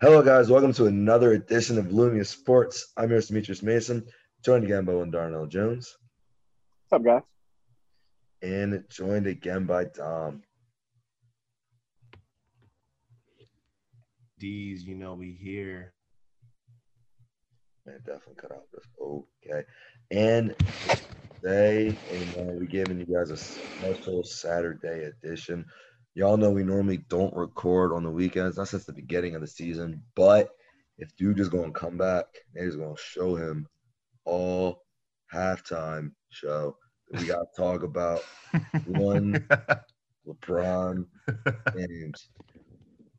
Hello, guys. Welcome to another edition of Lumia Sports. I'm your Demetrius Mason, joined again by one Darnell Jones, What's up, guys? and joined again by Dom. D's, you know, we here. Man, definitely cut out this. Okay. And today, you know, we giving you guys a special Saturday edition. Y'all know we normally don't record on the weekends, not since the beginning of the season. But if dude is going to come back, they're just going to show him all halftime show. We got to talk about one LeBron James.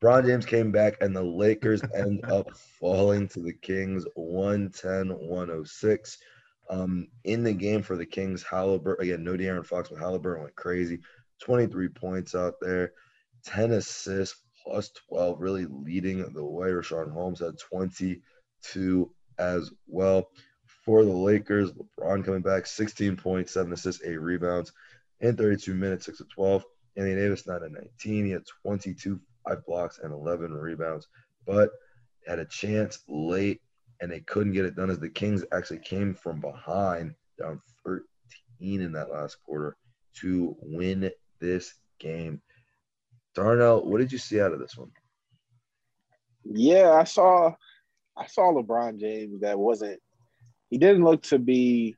LeBron James came back, and the Lakers end up falling to the Kings 110 106. Um, in the game for the Kings, Haliburton, again, no De'Aaron Fox, but Haliburton went crazy. 23 points out there, 10 assists, plus 12, really leading the way. Richaun Holmes had 22 as well. For the Lakers, LeBron coming back, 16 points, 7 assists, 8 rebounds in 32 minutes, 6 of 12. Anthony Davis, 9 of 19. He had 22, 5 blocks, and 11 rebounds, but had a chance late, and they couldn't get it done as the Kings actually came from behind, down 13 in that last quarter to win this game. Darnell, what did you see out of this one? Yeah, I saw I saw LeBron James that wasn't he didn't look to be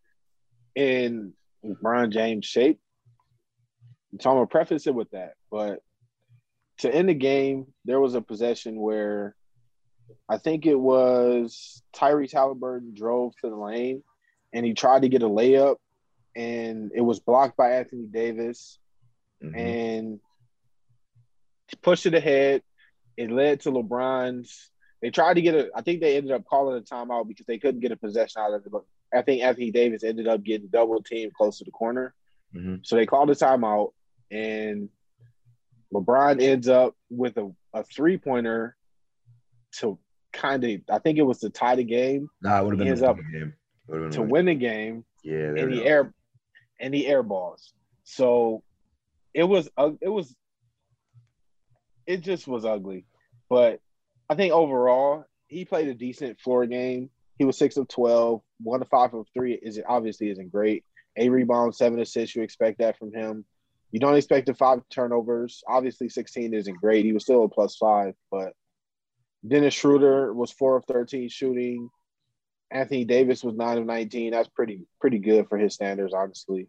in LeBron James shape. So I'm gonna preface it with that. But to end the game, there was a possession where I think it was Tyrese Haliburton drove to the lane and he tried to get a layup and it was blocked by Anthony Davis Mhm. and pushed it ahead. It led to LeBron's. They tried to get a. I think they ended up calling a timeout because they couldn't get a possession out of it. But I think Anthony Davis ended up getting double teamed close to the corner. Mhm. So they called a timeout, and LeBron ends up with a, a three pointer to kind of. I think it was to tie the game Nah, it would have been ends up game. It would've been a to win the game Yeah, there in we the go. air and the air balls. So it was uh, it was it just was ugly. But I think overall he played a decent floor game. He was six of 12, one to five of three is obviously isn't great. A rebound, seven assists. You expect that from him. You don't expect the five turnovers. Obviously, 16 isn't great. He was still a plus five, but Dennis Schroeder was four of 13 shooting. Anthony Davis was nine of 19. That's pretty pretty good for his standards, honestly.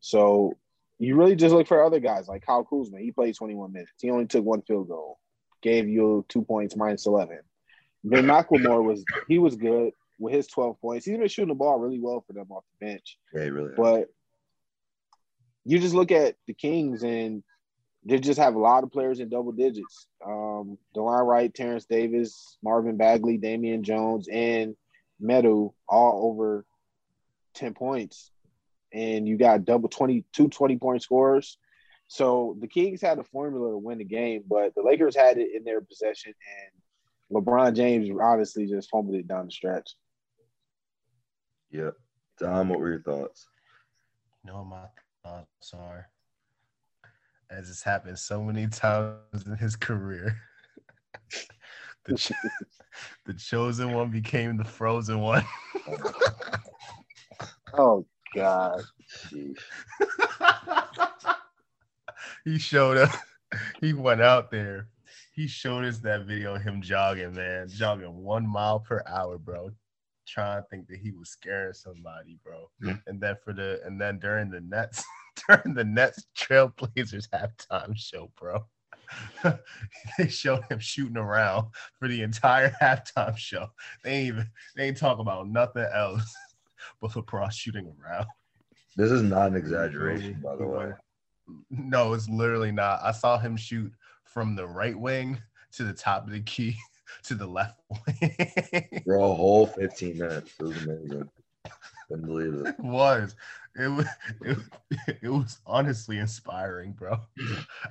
So you really just look for other guys like Kyle Kuzma. He played 21 minutes. He only took one field goal, gave you two points minus 11. Ben McLemore was he was good with his 12 points. He's been shooting the ball really well for them off the bench. Yeah, really. But you just look at the Kings and they just have a lot of players in double digits. Um, Delon Wright, Terence Davis, Marvin Bagley, Damian Jones, and Metu all over 10 points. And you got double 22 20 point scores. So the Kings had a formula to win the game, but the Lakers had it in their possession, and LeBron James honestly just fumbled it down the stretch. Yep. Dom, what were your thoughts? You know what my thoughts are? As it's happened so many times in his career. the, ch- the chosen one became the frozen one. Oh, God. He showed up. He went out there. He showed us that video of him jogging, man, jogging one mile per hour, bro. Trying to think that he was scaring somebody, bro. Yeah. And then for the and then during the Nets during the Nets Trailblazers halftime show, bro. they showed him shooting around for the entire halftime show. They ain't even they ain't talk about nothing else but LeBron shooting around. This is not an exaggeration, by the way. No, it's literally not. I saw him shoot from the right wing to the top of the key to the left wing. For a whole 15 minutes. It was amazing. Couldn't believe it. it was. It was it, it was honestly inspiring, bro.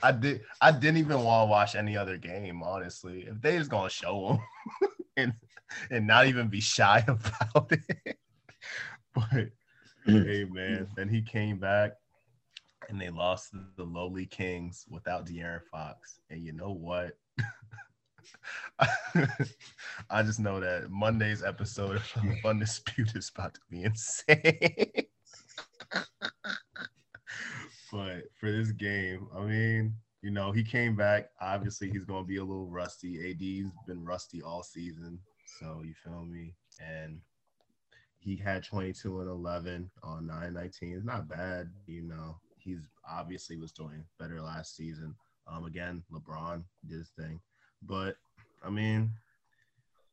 I did I didn't even want to watch any other game, honestly. If they just gonna show them and and not even be shy about it. But mm. hey man, then he came back and they lost to the lowly Kings without De'Aaron Fox. And you know what? I just know that Monday's episode of Undisputed is about to be insane. but for this game, I mean, you know, he came back. Obviously, he's going to be a little rusty. AD's been rusty all season. So, you feel me? And he had 22 and 11 on 919. It's not bad, you know. He's obviously was doing better last season. Um, again, LeBron did his thing, but I mean,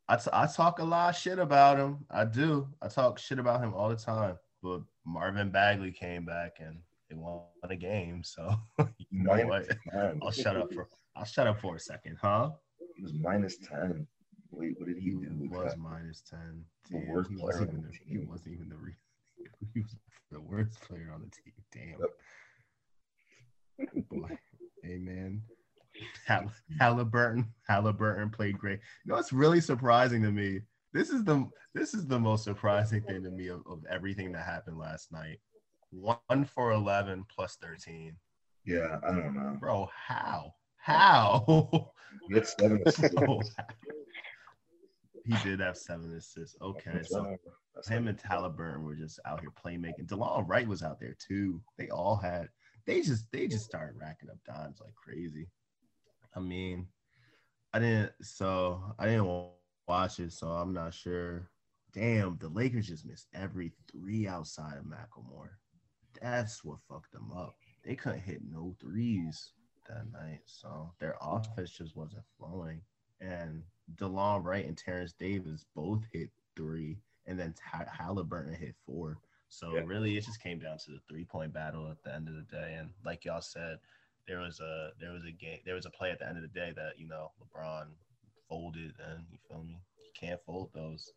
I, t- I talk a lot of shit about him. I do. I talk shit about him all the time. But Marvin Bagley came back and they won a game. So you know what? I'll shut up for I'll shut up for a second, huh? He was minus ten. Wait, what did he do? He with was that? minus ten. The Damn, worst he wasn't even the the, he wasn't even the he was the worst player on the team. Damn. Yep. Boy. Hey man. Hall- Haliburton. Haliburton played great. You know what's really surprising to me? This is the this is the most surprising thing to me of, of everything that happened last night. One for eleven plus thirteen. Yeah, I don't know. Bro, how? How? Had seven he did have seven assists. Okay, so him and Haliburton were just out here playmaking. DeLon Wright was out there too. They all had. They just they just started racking up dimes like crazy. I mean, I didn't. So I didn't watch it, so I'm not sure. Damn, the Lakers just missed every three outside of McLemore. That's what fucked them up. They couldn't hit no threes that night, so their offense just wasn't flowing. And DeLon Wright and Terence Davis both hit three, and then Haliburton hit four. So Yeah. really, it just came down to the three point battle at the end of the day. And like y'all said, there was a there was a game there was a play at the end of the day that you know LeBron folded, and you feel me? He can't fold those,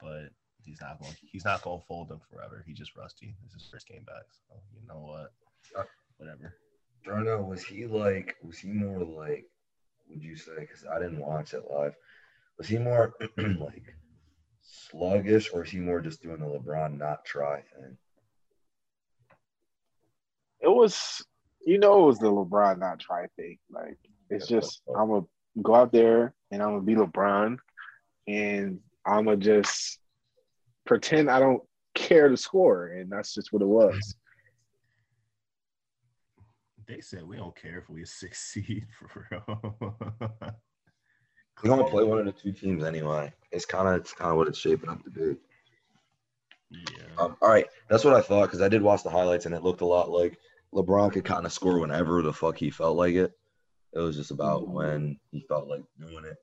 but he's not going he's not going to fold them forever. He's just rusty. This is his first game back, so you know what? Uh, Whatever. Darno, was he like, was he more like, would you say, because I didn't watch it live, was he more like sluggish or is he more just doing the LeBron not try thing? It was, you know, it was the LeBron not try thing. Like it's Yeah. just I'm gonna go out there and I'm gonna be LeBron, and I'm gonna just pretend I don't care to score, and that's just what it was. They said we don't care if we succeed for real. We're gonna play one of the two teams anyway. It's kind of it's kind of what it's shaping up to be. yeah. Um, all right, that's what I thought because I did watch the highlights and it looked a lot like LeBron could kind of score whenever the fuck he felt like it. It was just about when he felt like doing it.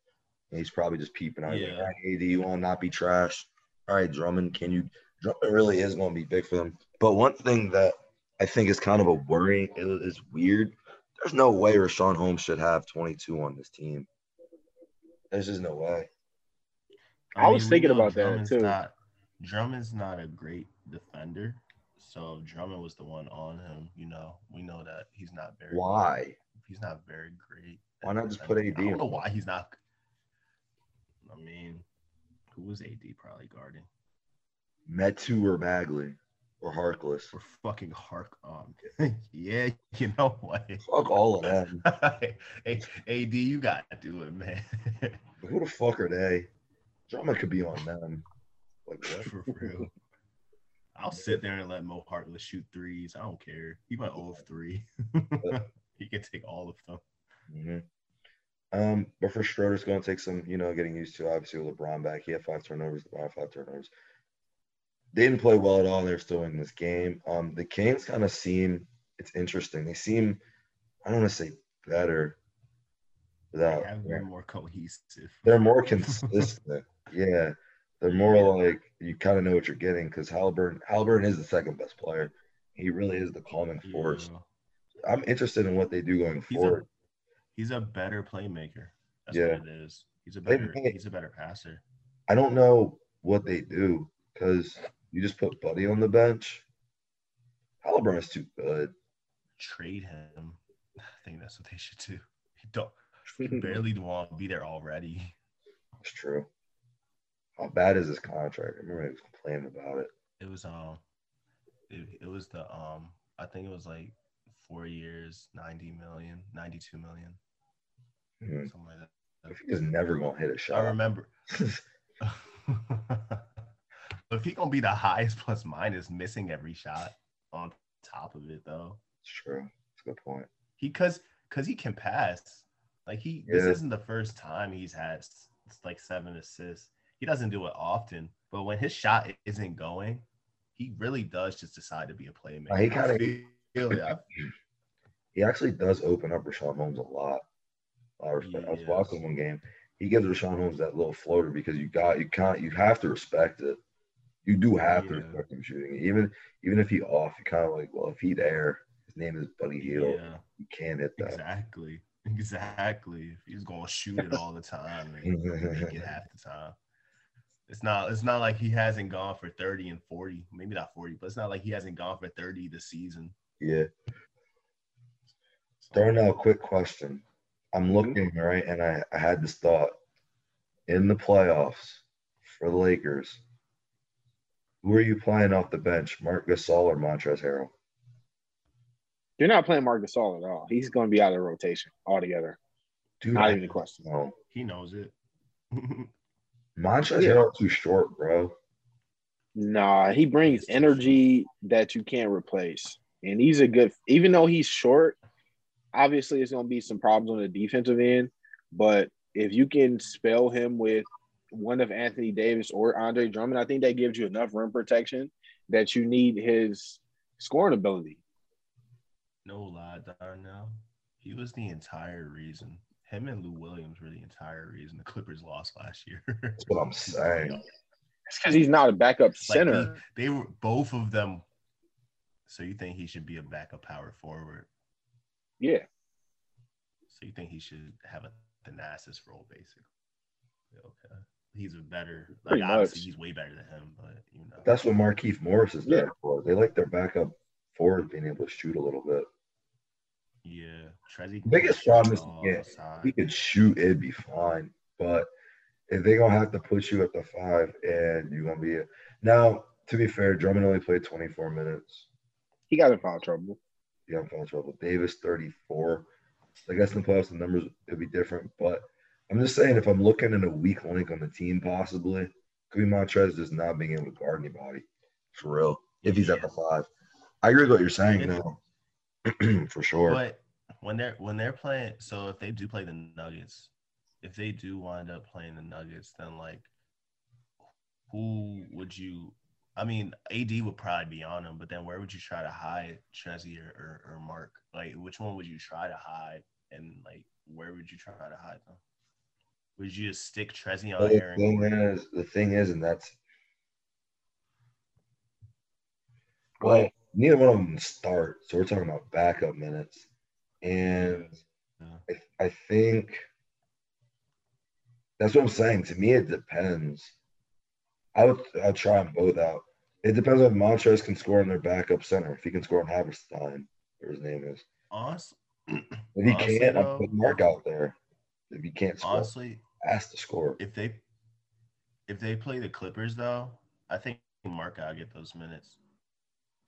And he's probably just peeping out. Like, Yeah. all right, AD, you want to not be trash? All right, Drummond, can you? Drummond really is going to be big for them. But one thing that I think is kind of a worry it is weird. There's no way Richaun Holmes should have 22 on this team. There's just no way. I was we thinking know about that, Drummond's too. Not, Drummond's not a great defender, so if Drummond was the one on him. You know, we know that he's not very. Why? He's not very great. Why not just put. AD I don't know why he's not. I mean, who was AD probably guarding? Metu or Bagley or Harkless. For fucking Hark. Um, yeah, you know what? Fuck all of them. hey, AD, you got to do it, man. Who the fuck are they? Drama could be on them. Like what? For real. I'll sit there and let Mo Harkless shoot threes. I don't care. He might 0 of 3. he can take all of them. hmm Um, but for Schroeder's going to take some, you know, getting used to. Obviously, with LeBron back, he had five turnovers. LeBron had five turnovers. They didn't play well at all. They're still in this game. Um, the Kings kind of seem. It's interesting. They seem. I don't want to say better. Without, have been more cohesive. they're more consistent. yeah, they're more like you kind of know what you're getting because Haliburton. Haliburton is the second best player. He really is the calming force. Yeah. I'm interested in what they do going He's forward. a, he's a better playmaker. That's Yeah. what it is. He's a better he's a better passer. I don't know what they do because you just put Buddy on the bench. Haliburton is too good. Trade him. I think that's what they should do. He don't he barely want to be there already. It's true. How bad is this contract? I remember he was complaining about it. It was um it, it was the um I think it was like four years, 90 million, 92 million, Mhm. something like that. If he's never gonna hit a shot. I remember. if he gonna be the highest plus minus, missing every shot on top of it though. It's true. That's a good point. He cause cause he can pass. Like he this isn't the first time he's had s- like seven assists. He doesn't do it often, but when his shot isn't going, he really does just decide to be a playmaker. Uh, he feel it. I- He actually does open up Richaun Holmes a lot. I respect. I was watching one game. He gives Richaun Holmes that little floater because you got you can't you have to respect it. You do have to Yeah. respect him shooting. Even even if he off, you kind of like, well, if he there, his name is Buddy Hield. Yeah, You can't hit that. exactly. Exactly. If he's gonna shoot it all the time make it half the time. It's not it's not like he hasn't gone for 30 and 40, maybe not 40, but it's not like he hasn't gone for 30 this season. Yeah. Throwing a quick question. I'm Mhm. looking right, and I, I had this thought in the playoffs for the Lakers. Who are you playing off the bench, Marc Gasol or Montrezl Harrell? You're not playing Marc Gasol at all. He's going to be out of rotation altogether. Dude, Not I even a question. know. he knows it. Montrezl Yeah. Harrell too short, bro. Nah, he brings energy that you can't replace. And he's a good, even though he's short, obviously it's going to be some problems on the defensive end. But if you can spell him with one of Anthony Davis or Andre Drummond, I think that gives you enough rim protection that you need his scoring ability. no lie, Darnell. He was the entire reason. Him and Lou Williams were the entire reason the Clippers lost last year. That's what I'm saying. It's because he's not a backup Like, center. they, they were both of them. So you think he should be a backup power forward? yeah. So you think he should have a Thanasis role, basically? Okay. He's a better, like Pretty obviously much. he's way better than him, but you know. That's what Markieff Morris is there Yeah. for. They like their backup forward being able to shoot a little bit. yeah. Trezzy biggest problem is all yeah, he could shoot, it'd be fine. But if they're gonna have to put you at the five and you're gonna be a, now, to be fair, Drummond only played 24 minutes. He got in foul trouble. Yeah, I'm foul trouble. Davis 34. I guess in the playoffs the numbers would be different, but I'm just saying if I'm looking at a weak link on the team, possibly could be Montrez just not being able to guard anybody for real. If he's at the five, I agree with what you're saying now, for sure. But when they're when they're playing, so if they do play the Nuggets, if they do wind up playing the Nuggets, then like, who would you? I mean, AD would probably be on them, but then where would you try to hide Trezzy or, or, or Marc? Like, which one would you try to hide, and like, where would you try to hide them? Would you just stick Trezzy on But the thing Gordon? is, the thing is, and that's well, neither one of them start. So we're talking about backup minutes, and Yeah. I, I think that's what I'm saying. To me, it depends. I would I'd try them both out. It depends on if Montrez can score in their backup center. If he can score in Haverstein, whatever his name is. Honest, If he Honestly, can't, though- I'll put Marc out there. If he can't score, honestly, has to score. if they if they play the Clippers though, I think Marc gotta get those minutes.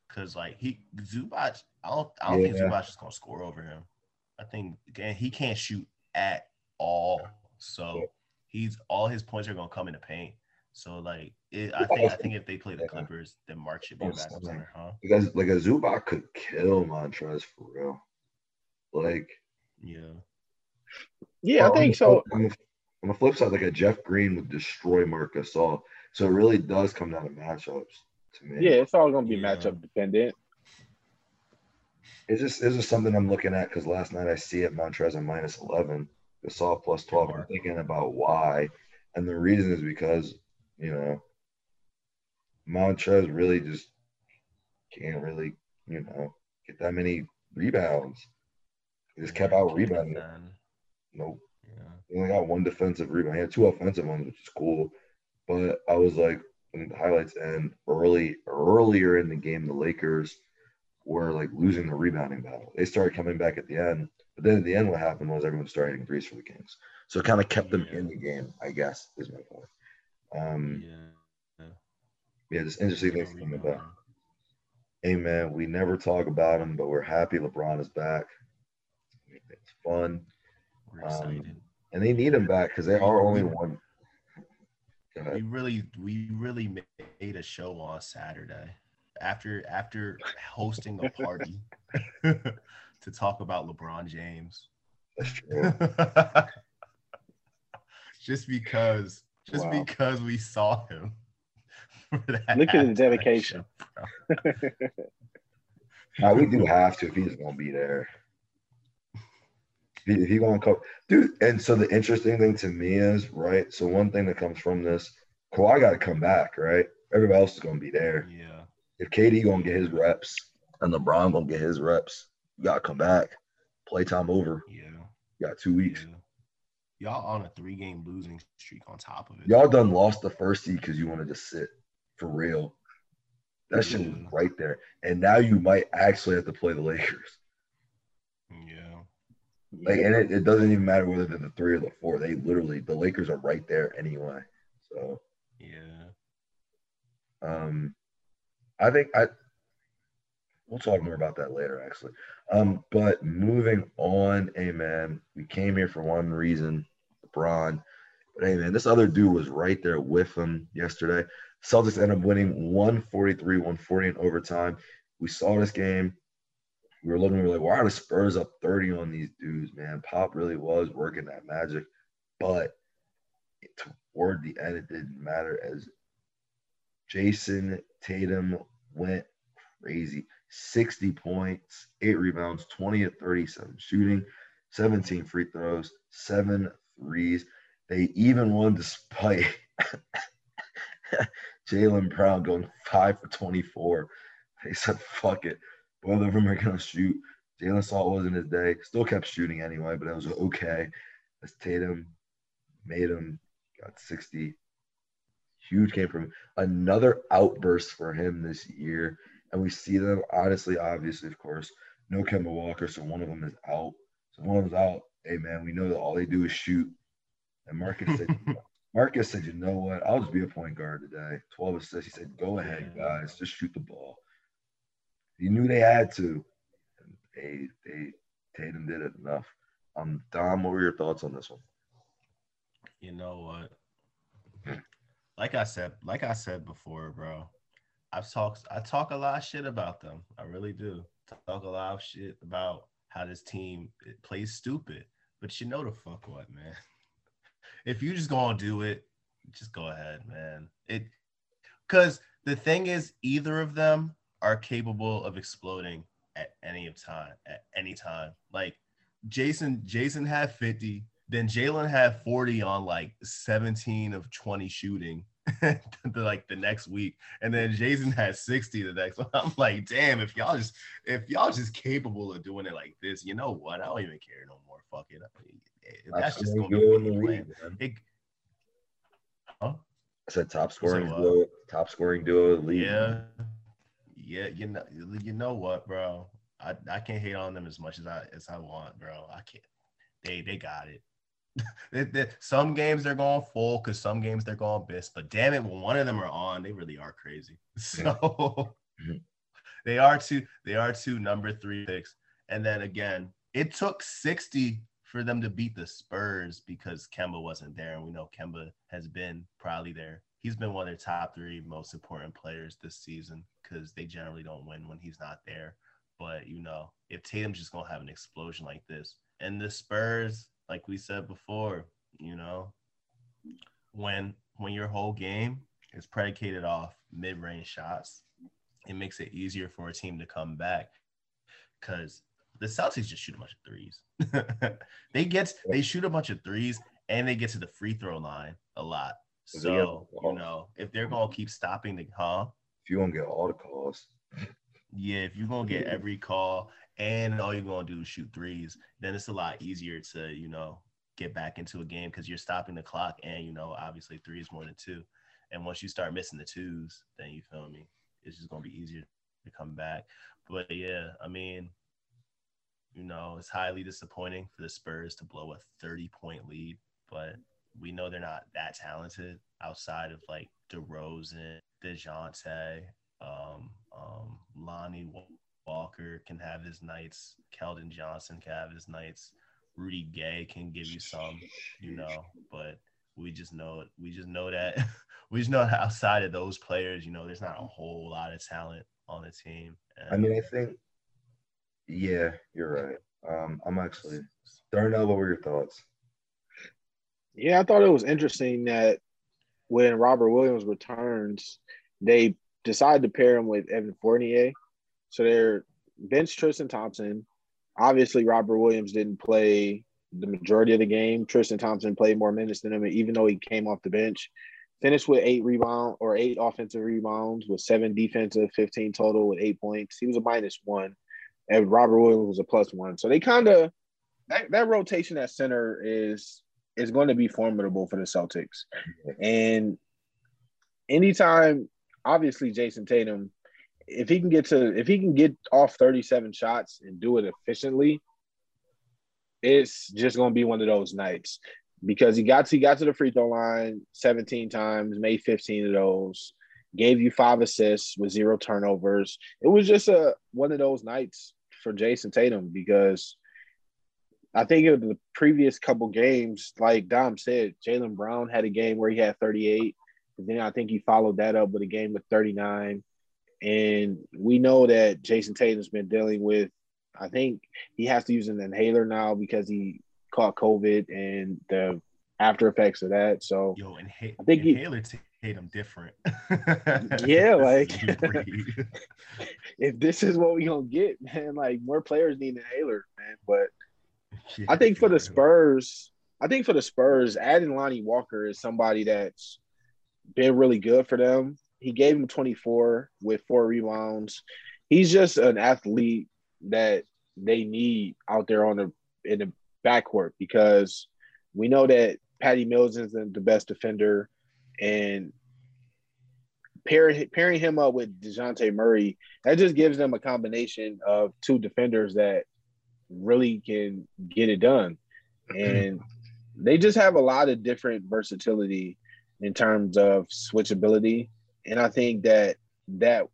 Cause like he Zubac, I don't I don't think Yeah. Zubac is gonna score over him. I think again he can't shoot at all. So he's all his points are gonna come in the paint. So like it, I think I think if they play the Clippers, then Marc should be a backup center, huh? Because like a Zubac could kill Montrez for real. Like Yeah. Yeah, I uh, think the- so. On the, on the flip side, like a Jeff Green would destroy Marc Gasol. So it really does come down to matchups to me. Yeah, it's all going to be Yeah. matchup dependent. It's just it's just something I'm looking at because last night I see it Montrez at minus eleven, Gasol plus twelve. I'm thinking about why, and the reason is because you know Montrez really just can't really you know get that many rebounds. He just kept out Can't rebounding. Nope. Yeah. He only got one defensive rebound. He had two offensive ones, which is cool. But I was like, in the highlights and early earlier in the game, the Lakers were like losing the rebounding battle. They started coming back at the end, but then at the end, what happened was everyone started hitting threes for the Kings. So it kind of kept them Yeah. in the game, I guess, is my point. Um, Yeah. yeah, just interesting things coming about. Hey man, we never talk about him, but we're happy LeBron is back. It's fun. We're Um, and they need him back because they are only one. We really, we really made a show on Saturday after after hosting a party to talk about LeBron James. That's true. just because, just Wow. because we saw him. Look at the dedication. show, bro. Uh, we do have to if he's gonna be there. If he gonna come, dude. And so the interesting thing to me is right. So one thing that comes from this, Kawhi got to come back, right? Everybody else is gonna be there. Yeah, If KD gonna get his reps and LeBron gonna get his reps, you gotta come back. Playtime over. yeah, You got two weeks. yeah. Y'all on a three-game losing streak on top of it. Y'all done lost the first seed because you wanted to sit for real. That shit was right there. And now you might actually have to play the Lakers. Yeah, Like, and it, it doesn't even matter whether they're the three or the four. They literally, the Lakers are right there anyway. So, yeah. um, I think I, we'll talk more about that later, actually. Um, but moving on, hey man, we came here for one reason, LeBron. But hey man, this other dude was right there with him yesterday. Celtics end up winning 143, 140 in overtime. We saw this game. We were looking, we like, why are the Spurs up 30 on these dudes, man? Pop really was working that magic. But toward the end, it didn't matter as Jayson Tatum went crazy. 60 points, eight rebounds, 20 at 37 shooting, 17 free throws, seven threes. They even won despite Jaylen Brown going five for 24. They said, fuck it. Both of them are going to shoot. Jaylen saw it wasn't his day. Still kept shooting anyway, but it was okay. As Tatum made him, got 60. Huge game from him. Another outburst for him this year. And we see them, honestly, obviously, of course, no Kemba Walker, so one of them is out. So one of them's out. Hey, man, we know that all they do is shoot. And Marcus said, Marcus said, you know what? I'll just be a point guard today. 12 assists. He said, go ahead, guys. Just shoot the ball. He knew they had to. And they, they, Tatum did it enough. Um, Dom, what were your thoughts on this one? You know what? Like I said, like I said before, bro. I've talked I talk a lot of shit about them. I really do. Talk a lot of shit about how this team plays stupid. But you know the fuck what, man. If you just gonna do it, just go ahead, man. It because the thing is either of them are capable of exploding at any of time, at any time. Like Jayson, Jayson had 50, then Jaylen had 40 on like 17 of 20 shooting the, like the next week. And then Jayson had 60 the next one. I'm like, damn, if y'all just if y'all just capable of doing it like this, you know what? I don't even care no more. Fuck it. I mean, that's just gonna be scoring what duo in the plan. league, man. It, huh? I said top scoring what? duo, top scoring duo of the league. Yeah. Yeah, you know, you know what, bro? I, I can't hate on them as much as I as I want, bro. I can't. They they got it. They- they- some games they're going full because some games they're going bis. But damn it, when one of them are on, they really are crazy. So Mhm. they are two. They are two number three picks. And then again, it took sixty for them to beat the Spurs because Kemba wasn't there, and we know Kemba has been probably there. He's been one of their top three most important players this season because they generally don't win when he's not there. But you know, if Tatum's just gonna have an explosion like this, and the Spurs, like we said before, you know, when when your whole game is predicated off mid-range shots, it makes it easier for a team to come back because the Celtics just shoot a bunch of threes. they get they shoot a bunch of threes and they get to the free throw line a lot. So you know if they're gonna keep stopping the huh? If you won't get all the calls, Yeah, if you're gonna get every call and all you're gonna do is shoot threes, then it's a lot easier to, you know, get back into a game because you're stopping the clock and you know, obviously three is more than two. And once you start missing the twos, then you feel me, it's just gonna be easier to come back. But yeah, I mean, you know, it's highly disappointing for the Spurs to blow a 30 point lead, but we know they're not that talented outside of like DeRozan, DeJounte, um, um, Lonnie Walker can have his nights. Keldon Johnson can have his nights. Rudy Gay can give you some, you know, but we just know we just know that we just know that outside of those players, you know, there's not a whole lot of talent on the team. And I mean, I think, yeah, you're right. Um, I'm actually, Darnell, what were your thoughts? Yeah, I thought it was interesting that when Robert Williams returns, they decided to pair him with Evan Fournier. So they're bench Tristan Thompson. Obviously, Robert Williams didn't play the majority of the game. Tristan Thompson played more minutes than him, even though he came off the bench. Finished with eight rebound or eight offensive rebounds, with seven defensive, 15 total with eight points. He was a minus one, and Robert Williams was a plus one. So they kind of that, that rotation at center is is going to be formidable for the Celtics. And anytime, obviously, Jayson Tatum, if he can get to if he can get off 37 shots and do it efficiently, it's just gonna be one of those nights because he got to, he got to the free throw line 17 times, made 15 of those, gave you five assists with zero turnovers. It was just a one of those nights for Jayson Tatum because I think in the previous couple games, like Dom said, Jaylen Brown had a game where he had 38. And then I think he followed that up with a game with 39. And we know that Jayson Tatum's been dealing with, I think he has to use an inhaler now because he caught COVID and the after effects of that. So yo, inha- I think he- inhaler Tatum different. Yeah, like- if this is what we're gonna get, man, like more players need an inhaler, man. But I think for the. Spurs, I think for the Spurs, adding Lonnie Walker is somebody that's been really good for them. He gave him 24 with four rebounds. He's just an athlete that they need out there on the in the backcourt because we know that Patty Mills isn't the best defender, and pairing pairing him up with Dejounte Murray that just gives them a combination of two defenders that really can get it done. And they just have a lot of different versatility in terms of switchability. And I think that that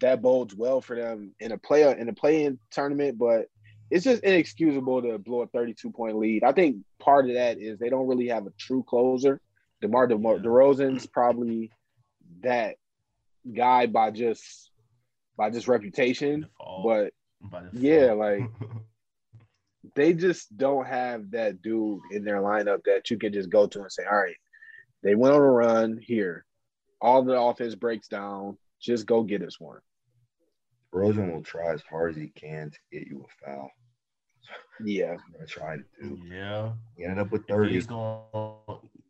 that bodes well for them in a play in a play-in tournament, but it's just inexcusable to blow a 32 point lead. I think part of that is they don't really have a true closer. DeMar DeMar. DeRozan's probably that guy by just by just reputation, but By yeah, like they just don't have that dude in their lineup that you can just go to and say, all right, they went on a run here. All the offense breaks down. Just go get us one. Rosen will try as hard as he can to get you a foul. Yeah. I'm gonna do. yeah. He ended up with 30. he's going, if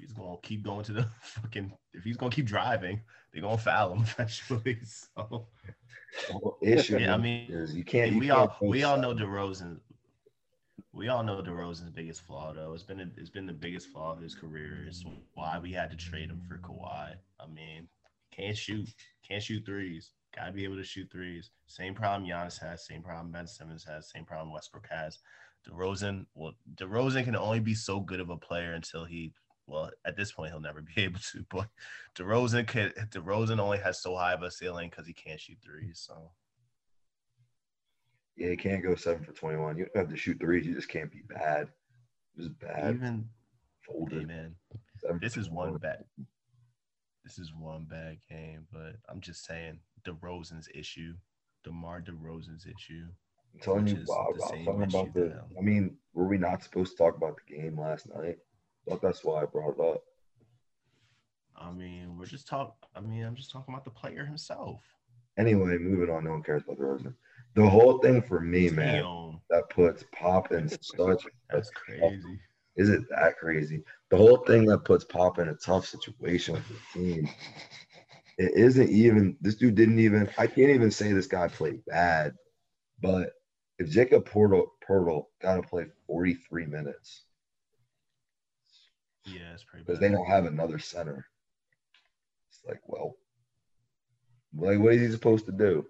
he's going to keep going to the fucking, if he's going to keep driving, they're going to foul him eventually. So The issue Yeah, I mean, is you can't. You we can't all we all know. DeRozan. We all know DeRozan's biggest flaw, though. It's been it's been the biggest flaw of his career. Is why we had to trade him for Kawhi. I mean, can't shoot, can't shoot threes. Got to be able to shoot threes. Same problem Giannis has. Same problem Ben Simmons has. Same problem Westbrook has. DeRozan, well, DeRozan can only be so good of a player until he. Well, at this point, he'll never be able to. But DeRozan could. DeRozan only has so high of a ceiling because he can't shoot threes. So. Yeah, he can't go seven for 21. You don't have to shoot threes. You just can't be bad. Just bad. Even Folded. Hey man, this is one bad. This is one bad game, but I'm just saying DeRozan's issue, DeMar DeRozan's issue. I'm telling you, Bob, the I'm talking about the. now. I mean, were we not supposed to talk about the game last night? But that's why I brought it up. I mean, we're just talking. I mean, I'm just talking about the player himself. Anyway, moving on. No one cares about DeRozan. The whole thing for me, man, that puts Pop in such. that's crazy. Is it that crazy? The whole thing that puts Pop in a tough situation with the team. It isn't even. This dude didn't even. I can't even say this guy played bad, but if Jakob Poeltl Poeltl got to play 43 minutes Yeah, it's pretty. because they don't have another center, it's like, well, like what is he supposed to do?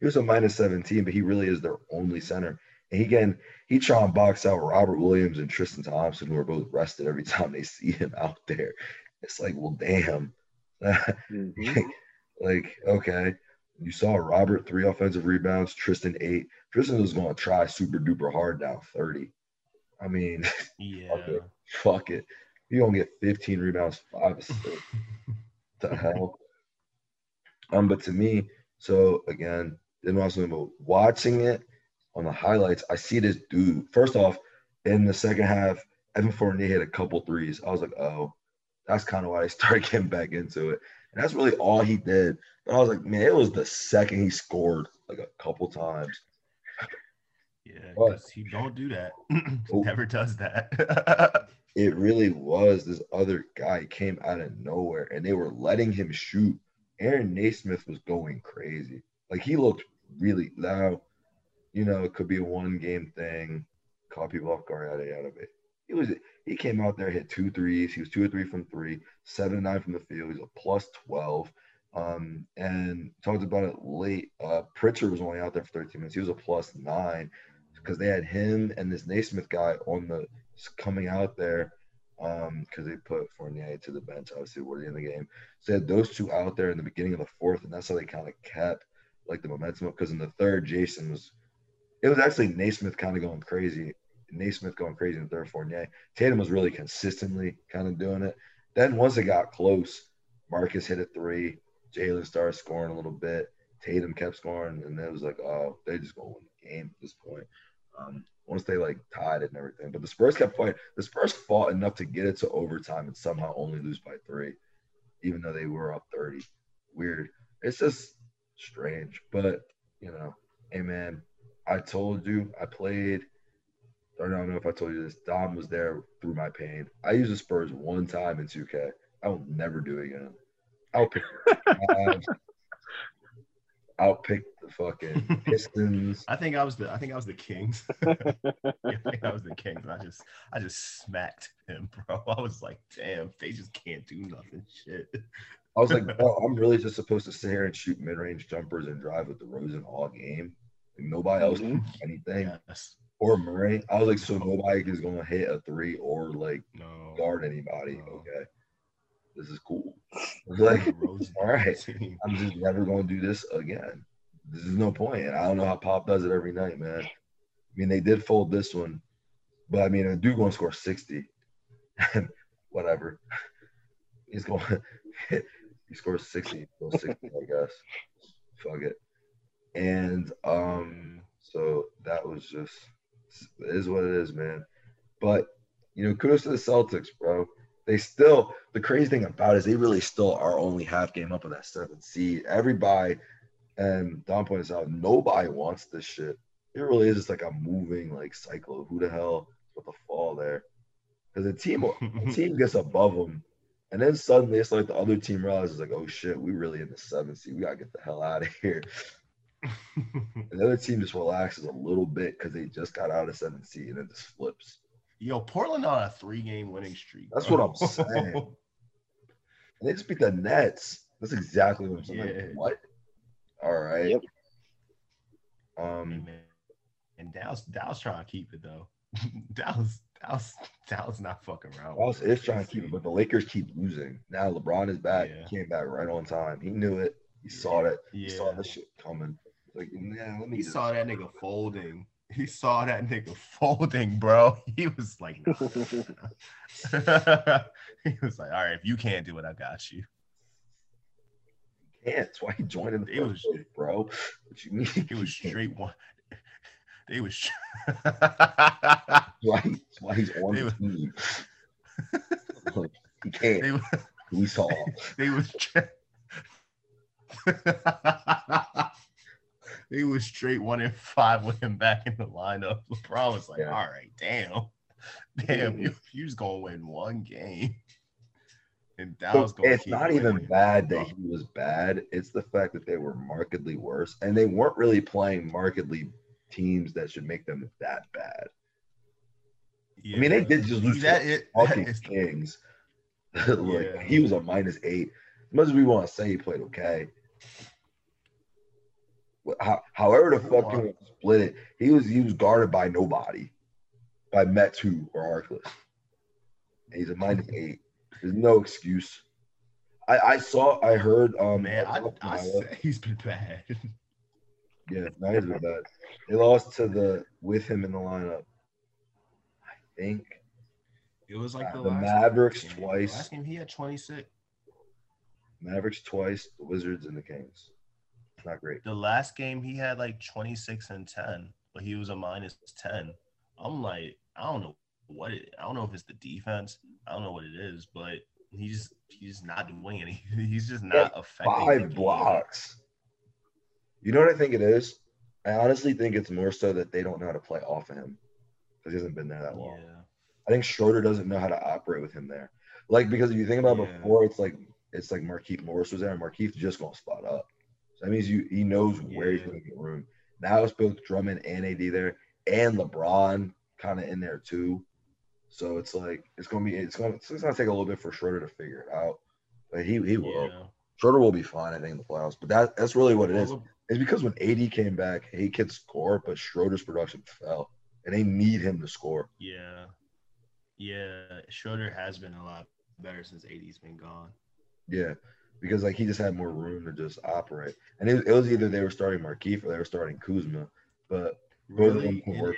He was a minus 17, but he really is their only center. And he can he try and box out Robert Williams and Tristan Thompson, who are both rested every time they see him out there. It's like, well, damn. Mhm. like, okay. You saw Robert three offensive rebounds, Tristan eight. Tristan was going to try super duper hard now, 30. I mean, Yeah. fuck it. Fuck it. You gonna get 15 rebounds, five assists. the hell? Um, but to me, so again, didn't watch watching it on the highlights, I see this dude. First off, in the second half, Evan Fournier hit a couple threes. I was like, oh, that's kind of why I started getting back into it. And that's really all he did. But I was like, man, it was the second he scored like a couple times. Yeah, because he don't do that. Never does that. It really was this other guy came out of nowhere and they were letting him shoot. Aaron Nesmith was going crazy. Like he looked really now, you know, it could be a one game thing, caught people off guard out of, out of it. He was he came out there, hit two threes. He was two or three from three, seven and nine from the field. He's a plus 12. Um, and talked about it late. Uh, Pritchard was only out there for 13 minutes. He was a plus nine because they had him and this Nesmith guy on the coming out there um because they put Fournier to the bench obviously toward of the game. So they had those two out there in the beginning of the fourth, and that's how they kind of kept like the momentum up. Because in the third, Jayson was it was actually Nesmith kind of going crazy. Nesmith going crazy in the third, Fournier. Tatum was really consistently kind of doing it. Then once it got close, Marcus hit a three. Jaylen started scoring a little bit. Tatum kept scoring, and it was like, oh, they just gonna win the game at this point. Um, once they like tied it and everything, but the Spurs kept fighting. The Spurs fought enough to get it to overtime and somehow only lose by three, even though they were up thirty. Weird. It's just strange, but you know, hey man, I told you I played. I don't know if I told you this. Dom was there through my pain. I used the Spurs one time in 2K. I will never do it again. I'll pick. I'll pick the fucking Pistons. I think I was the I think I was the Kings. I think I was the Kings. I just I just smacked him, bro. I was like, damn, they just can't do nothing. Shit. I was like, bro, I'm really just supposed to sit here and shoot mid-range jumpers and drive with DeRozan all game. Like, nobody else mm-hmm. do anything. Yes. Or Murray. I was like, so nobody is gonna hit a three or like No. guard anybody. No. Okay. This is cool. Like, all right. I'm just never going to do this again. This is no point. I don't know how Pop does it every night, man. I mean, they did fold this one, but I mean, a dude going to score 60. Whatever. He's going, he scores 60, he goes 60, I guess. Fuck it. And um, so that was just, is what it is, man. But, you know, kudos to the Celtics, bro. They still, the crazy thing about is they really still are only half game up of that seventh seed. Everybody, and Don points out, nobody wants this shit. It really is just like a moving like cycle. Who the hell about to fall there? Because the team, the team gets above them, and then suddenly it's like the other team realizes like, oh shit, we really in the seventh seed. We gotta get the hell out of here. And the other team just relaxes a little bit because they just got out of seventh seed, and it just flips. Yo, Portland on a three game winning streak. That's bro. what I'm saying. And they just beat the Nets. That's exactly what I'm saying. Like, what? All right. Yep. Um, man. And Dallas, Dallas trying to keep it though. Dallas, Dallas, Dallas not fucking around. Dallas with it. is trying to keep it, but the Lakers keep losing. Now LeBron is back. Yeah. He came back right on time. He knew it. He saw it. He saw Yeah. the shit coming. Like, yeah, let me He just- saw that nigga folding. He saw that nigga folding, bro. He was like, nah. he was like, all right, if you can't do it, I got you. That's why he joined in the was- bro. What you mean? It was straight one. They was. Why, he- why he's on They the was- team. Like, he can't. they, We saw. they was. They was straight one and five with him back in the lineup. LeBron was like, Yeah. all right, damn. Damn, you, you just gonna win one game. And Dallas So it's not even winning. bad that he was bad. It's the fact that they were markedly worse, and they weren't really playing markedly teams that should make them that bad. I mean, they did just lose that to it, the that fucking is- Kings. like Yeah. he was a minus eight. As much as we want to say he played okay, how, however the fuck you want to split it, he was he was guarded by nobody, by Metu or Harkless. And he's a minus eight. There's no excuse. I, I saw, I heard, um, Man, I, Iowa- I he's been bad. yeah, no, he's been bad. They lost to the with him in the lineup. I think It was like the, The Mavericks game. twice. Last game he had 26. Mavericks twice, the Wizards and the Kings. Not great. The last game he had like 26 and 10, but he was a minus 10. I'm like, I don't know what it I don't know if it's the defense. I don't know what it is, but he's he's not doing any. He's just not affecting Five blocks. You know what I think it is? I honestly think it's more so that they don't know how to play off of him because he hasn't been there that long. Yeah. I think Schroeder doesn't know how to operate with him there. Like because if you think about Yeah. before, it's like it's like Markieff Morris was there, and Markeith just gonna spot up. So that means you he knows where he's Yeah. gonna get room. Now it's both Drummond and AD there, and LeBron kind of in there too. So it's like it's gonna be it's gonna it's gonna take a little bit for Schroeder to figure it out, but he he will. Yeah. Schroeder will be fine, I think, in the playoffs. But that that's really what it is. It's because when AD came back, he could score, but Schroeder's production fell, and they need him to score. Yeah. Yeah. Schroeder has been a lot better since 80's been gone. Yeah, because like he just had more room to just operate, and it, it was either they were starting Markieff or they were starting Kuzma. But Both of them Really, it, work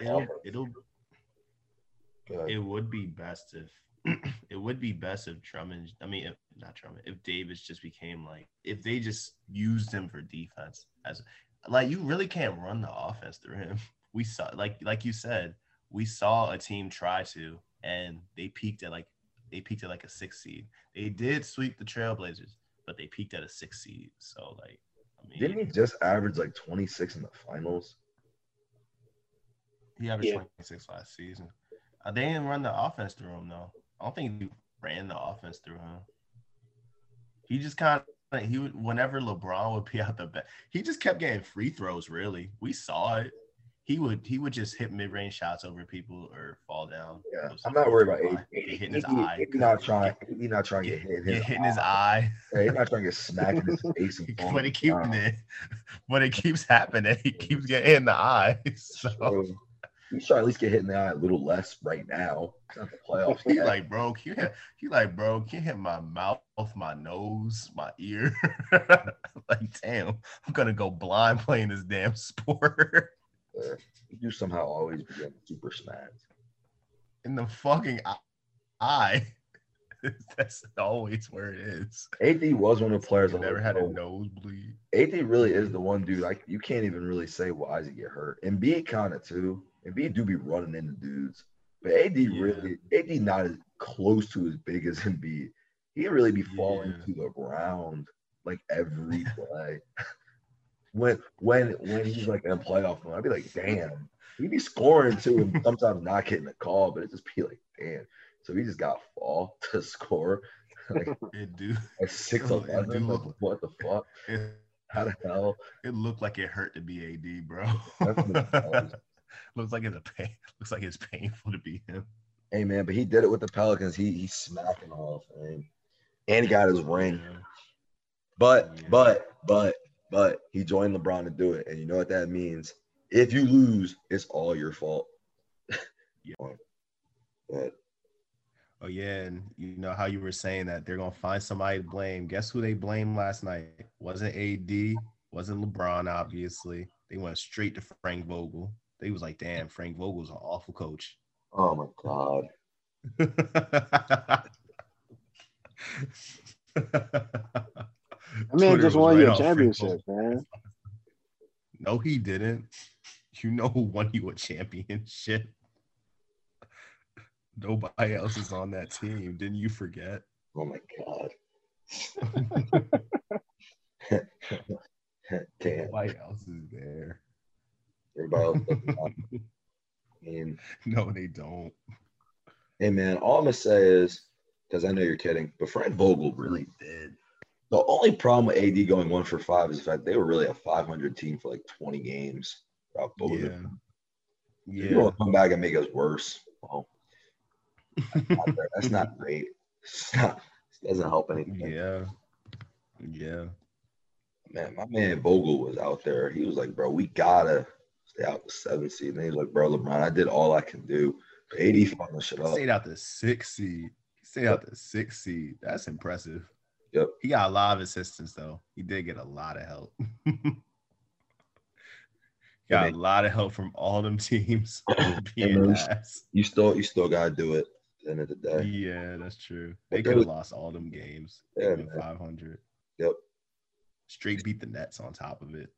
it'll, out. it'll it would be best if it would be best if Drummond I mean if not Drummond, if Davis just became like if they just used him for defense as like you really can't run the offense through him. We saw like like you said, we saw a team try to and they peaked at like they peaked at like a six seed. They did sweep the Trailblazers, but they peaked at a six seed. So like I mean didn't he just average like 26 in the finals? He averaged Yeah. 26 last season. Uh, they didn't run the offense through him though. I don't think he ran the offense through him. He just kind of he would whenever LeBron would be out the back, he just kept getting free throws. Really, we saw it. He would he would just hit mid range shots over people or fall down. Yeah, I'm not worried about line, AD. get hit in his eye. AD not trying. AD not trying to get hit his, hit in his eye. Yeah, he's not trying to get smacked in his face. Falling it keeps it, when it keeps happening, he keeps getting hit in the eye. So Trying to at least get hit in the eye a little less right now. It's not the playoffs. He like, bro, can you hit, he like, bro, can you hit my mouth, my nose, my ear? like, damn, I'm gonna go blind playing this damn sport. you somehow always be super smacked. In the fucking eye-. That's always where it is. AD was one of the players. I've never had a nosebleed. AD really is the one dude. Like you can't even really say why does he get hurt. Embiid kind of too. Embiid do be running into dudes. But AD Yeah. really AD not as close to as big as Embiid. He really be falling Yeah. to the ground like every play. when when when he's like in a playoff mode, I'd be like, damn. He'd be scoring too, and sometimes not getting a call, but it just be like, damn. So he just got fall to score. like It do. at six eleven. Like, what the fuck? It, How the hell? it looked like it hurt to be AD, bro. Looks like it's a pain. Looks like it's painful to be him. Hey man, but he did it with the Pelicans. He he's smacking off, man. And he got his ring. But Yeah. but but but he joined LeBron to do it. And you know what that means? If you lose, it's all your fault. Yeah. But Oh yeah, and you know how you were saying that they're gonna find somebody to blame. Guess who they blamed last night? Wasn't AD, wasn't LeBron, obviously. They went straight to Frank Vogel. They was like, damn, Frank Vogel's an awful coach. oh my god. That man just won you a championship, man. No, he didn't. You know who won you a championship? Nobody else is on that team. Didn't you forget? Oh my god. Damn. Nobody else is there. Everybody else doesn't want- I mean, No, they don't. hey man, all I'm gonna say is because I know you're kidding, but Frank Vogel really did. The only problem with AD going one for five is the fact they were really a 500 team for like 20 games. both of Yeah. Yeah. you want to come back and make us worse, well, that's not, that's not great. It's not, it doesn't help anything. Yeah. Yeah. Man, my man Vogel was out there. He was like, bro, we gotta stay out the seven seed. And he's like, bro, LeBron, I did all I can do. But AD fucking shit up. Stayed out the six seed. He stayed out the six seed. That's impressive. Yep. He got a lot of assistance though. He did get a lot of help. got man. a lot of help from all them teams. being man. You still you still gotta do it at the end of the day. Yeah, that's true. They could have lost all them games. Yeah, Yeah, man. five hundred. Yep. Straight beat the Nets on top of it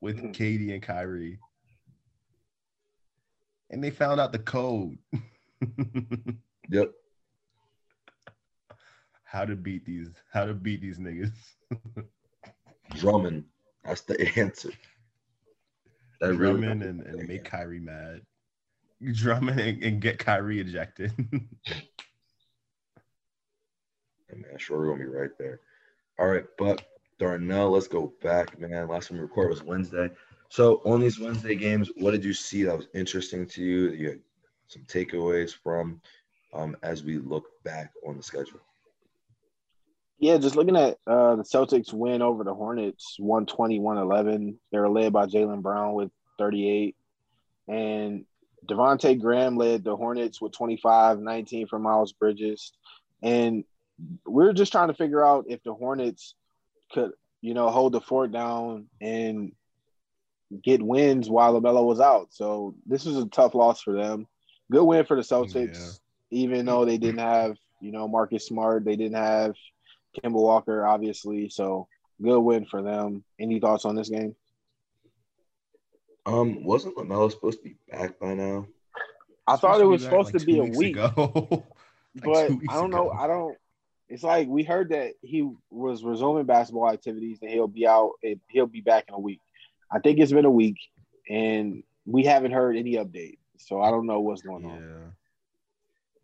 with Mhm. KD and Kyrie. And they found out the code. Yep. how to beat these how to beat these niggas. Drummond. That's the answer. That really- and, and make Kyrie mad. Drummond and, and get Kyrie ejected. Hey, man, sure, we're gonna be right there. All right, but Darnell, let's go back, man. Last time we recorded was Wednesday. So on these Wednesday games, what did you see that was interesting to you? You had some takeaways from um, as we look back on the schedule. Yeah, just looking at uh, the Celtics win over the Hornets 120 111. They were led by Jaylen Brown with 38. And Devonte' Graham led the Hornets with 25, 19 for Miles Bridges. And we're just trying to figure out if the Hornets could, you know, hold the fort down and get wins while LaMelo was out. So this was a tough loss for them. Good win for the Celtics, even though they didn't have, you know, Marcus Smart. They didn't have Kemba Walker, obviously. So good win for them. Any thoughts on this game? Um, wasn't Lamelo supposed to be back by now? I thought it was back supposed like to be a week, ago. but I don't know. ago. I don't. It's like we heard that he was resuming basketball activities and he'll be out. He'll be back in a week. I think it's been a week, and we haven't heard any update. So I don't know what's going on. yeah.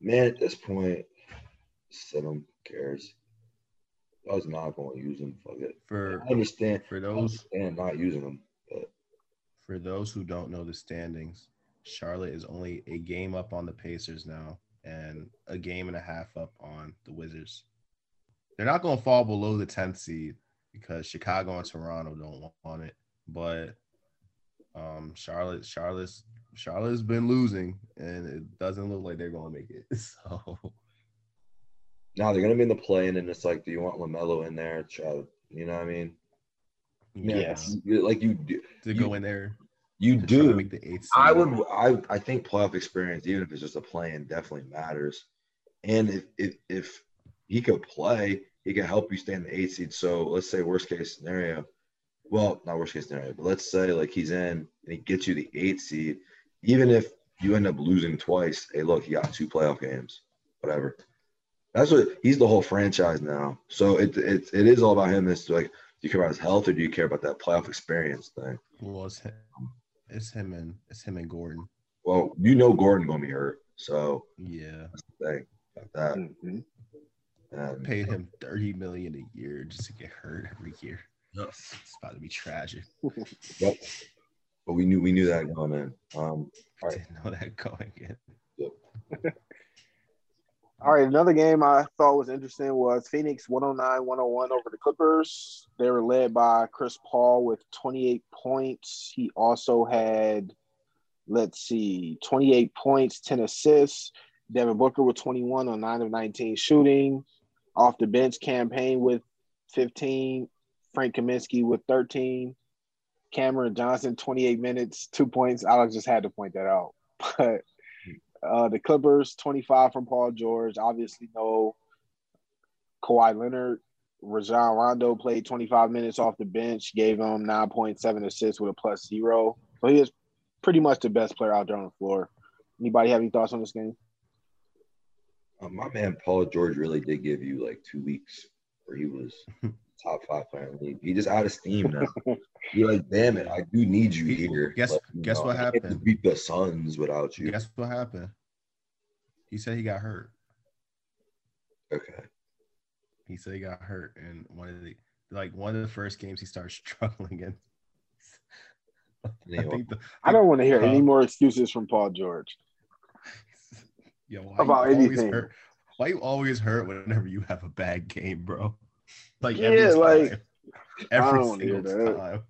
Man, at this point, sit him. Cares. I was not going to use him. Fuck it. For I understand. for those and not using them, but for those who don't know the standings, Charlotte is only a game up on the Pacers now and a game and a half up on the Wizards. They're not going to fall below the 10th seed because Chicago and Toronto don't want it, but um Charlotte Charlotte's Charlotte's been losing and it doesn't look like they're going to make it. So now they're gonna be in the play-in, and it's like, do you want Lamelo in there? Try, you know what I mean? Yeah, Yes. you- like you do. to go in there You to try to do. make the eighth I would. I I think playoff experience, even if it's just a play-in, definitely matters. And if if if he could play, he can help you stay in the eight seed. So let's say worst case scenario. Well, not worst case scenario, but let's say like he's in and he gets you the eight seed. Even if you end up losing twice, hey, look, he got two playoff games, whatever. That's what he's the whole franchise now. So it it, it is all about him. It's like, do you care about his health or do you care about that playoff experience thing? Well, it's him, it's him and it's him and Gordon. Well, you know Gordon gonna be hurt, so Yeah. that's the thing about that. Mhm. And, paid him 30 million a year just to get hurt every year. Yes. It's about to be tragic. Yep. But we knew we knew that going in. Um, All right. Didn't know that going in. Yep. All right, another game I thought was interesting was Phoenix 109 101 over the Clippers. They were led by Chris Paul with 28 points. He also had, let's see, 28 points, 10 assists. Devin Booker with 21 on 9 of 19 shooting. Off the bench Cam Payne with 15. Frank Kaminsky with 13. Cameron Johnson, 28 minutes, two points. I just had to point that out. But uh, the Clippers, 25 from Paul George. Obviously, no Kawhi Leonard. Rajon Rondo played 25 minutes off the bench, gave him 9.7 assists with a plus zero. So he is pretty much the best player out there on the floor. Anybody have any thoughts on this game? uh, my man Paul George really did give you like two weeks where he was top five player in the league. He just out of steam now. You're like, damn it, I do need you here. guess- But, you guess what I can't happened? Beat the Suns without you. Guess what happened? He said he got hurt. Okay. He said he got hurt in one of the like one of the first games he started struggling in. I think the, I don't want to hear Uh, any more excuses from Paul George. Yo, why About you always anything. hurt? Why you always hurt whenever you have a bad game, bro? Like Yeah, every like, time. Every don't single that. time.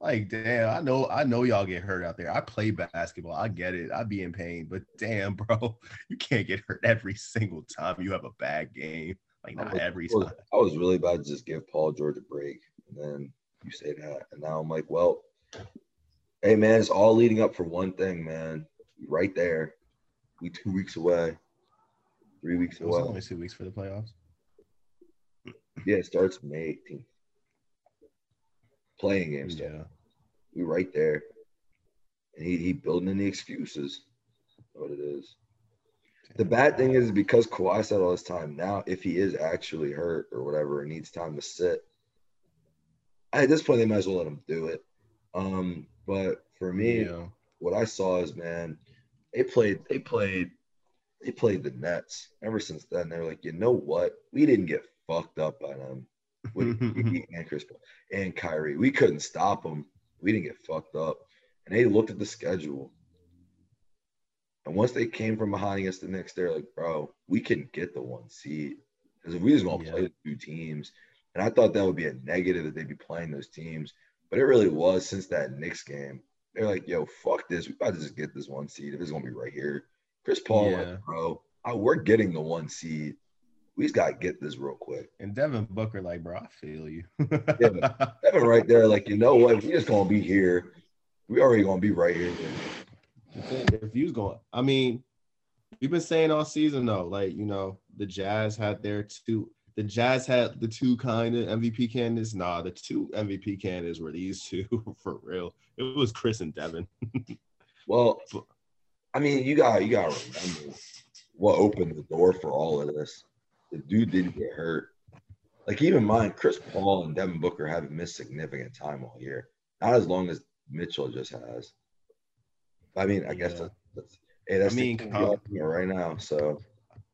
Like, damn, I know, I know y'all get hurt out there. I play basketball. I get it. I be in pain, but damn, bro, you can't get hurt every single time you have a bad game. Like I not was- every time. I was really about to just give Paul George a break, and then you say that, and now I'm like, well, hey man, it's all leading up for one thing, man. Right there, we two weeks away, three weeks It was away. only two weeks for the playoffs. Yeah, it starts May 18th. Playing games. Yeah. We right there, and he he building in the excuses. What it is. The bad thing is because Kawhi said all this time. Now, if he is actually hurt or whatever, and needs time to sit, at this point they might as well let him do it. Um, but for me, yeah. what I saw is man, they played, they played, they played the Nets. Ever since then, they're like, you know what? We didn't get fucked up by them with and Chris Paul and Kyrie. We couldn't stop them. We didn't get fucked up. And they looked at the schedule. And once they came from behind against the Knicks, they're like, bro, we can get the one seed. Because if we just gonna Yeah. play the two teams, and I thought that would be a negative that they'd be playing those teams, but it really was since that Knicks game. They're like, yo, fuck this. We about to just get this one seed if it's gonna be right here. Chris Paul, Yeah. like, bro, I, we're getting the one seed. We just gotta get this real quick. And Devin Booker, like, bro, I feel you. Evan right there, like, you know what? We just gonna be here. We already gonna be right here. if you going, I mean, we've been saying all season though, like you know, the Jazz had their two. The Jazz had the two kind of MVP candidates. Nah, the two MVP candidates were these two for real. It was Chris and Devin. Well, I mean, you got you gotta remember what opened the door for all of this. The dude didn't get hurt. Like even in mind, Chris Paul and Devin Booker haven't missed significant time all year. Not as long as Mitchell just has. I mean, I guess that's, that's hey, that's I mean, the Con- yeah, right now. So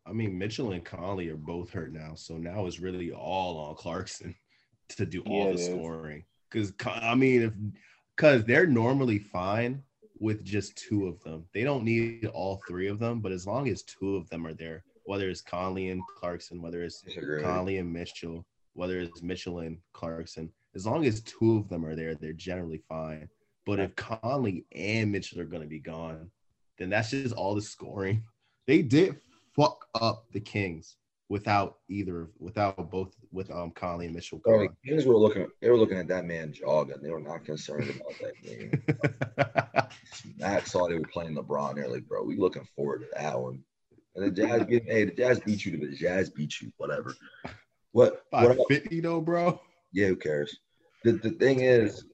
I mean, Mitchell and Conley are both hurt now, so now it's really all on Clarkson to do all Yeah, the scoring. Because I mean, if because they're normally fine with just two of them, they don't need all three of them. But as long as two of them are there, whether it's Conley and Clarkson, whether it's. Conley and Mitchell, whether it's Mitchell and Clarkson, as long as two of them are there, they're generally fine. But if Conley and Mitchell are going to be gone, then that's just all the scoring. They did fuck up the Kings without either, without both, with um Conley and Mitchell gone. the Kings were looking. They were looking at that man jogging. They were not concerned about that game. Matt saw they were playing LeBron. They're like, bro, we looking forward to that one. And the Jazz, beat, hey, the Jazz beat you to the Jazz beat you, whatever. What? What 50 though, bro. yeah, who cares? The, the thing is,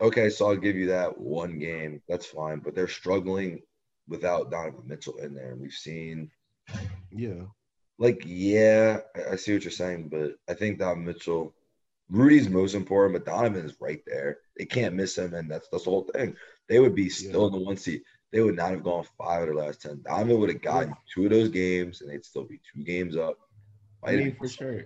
okay, so I'll give you that one game. That's fine, but they're struggling without Donovan Mitchell in there. And we've seen, Yeah. like, yeah, I, I see what you're saying, but I think Donovan Mitchell, Rudy's most important, but Donovan is right there. They can't miss him, and that's that's the whole thing. They would be still in the one seat. They would not have gone five of their last ten. Donovan would have gotten two of those games, and they'd still be two games up. I mean, for sure.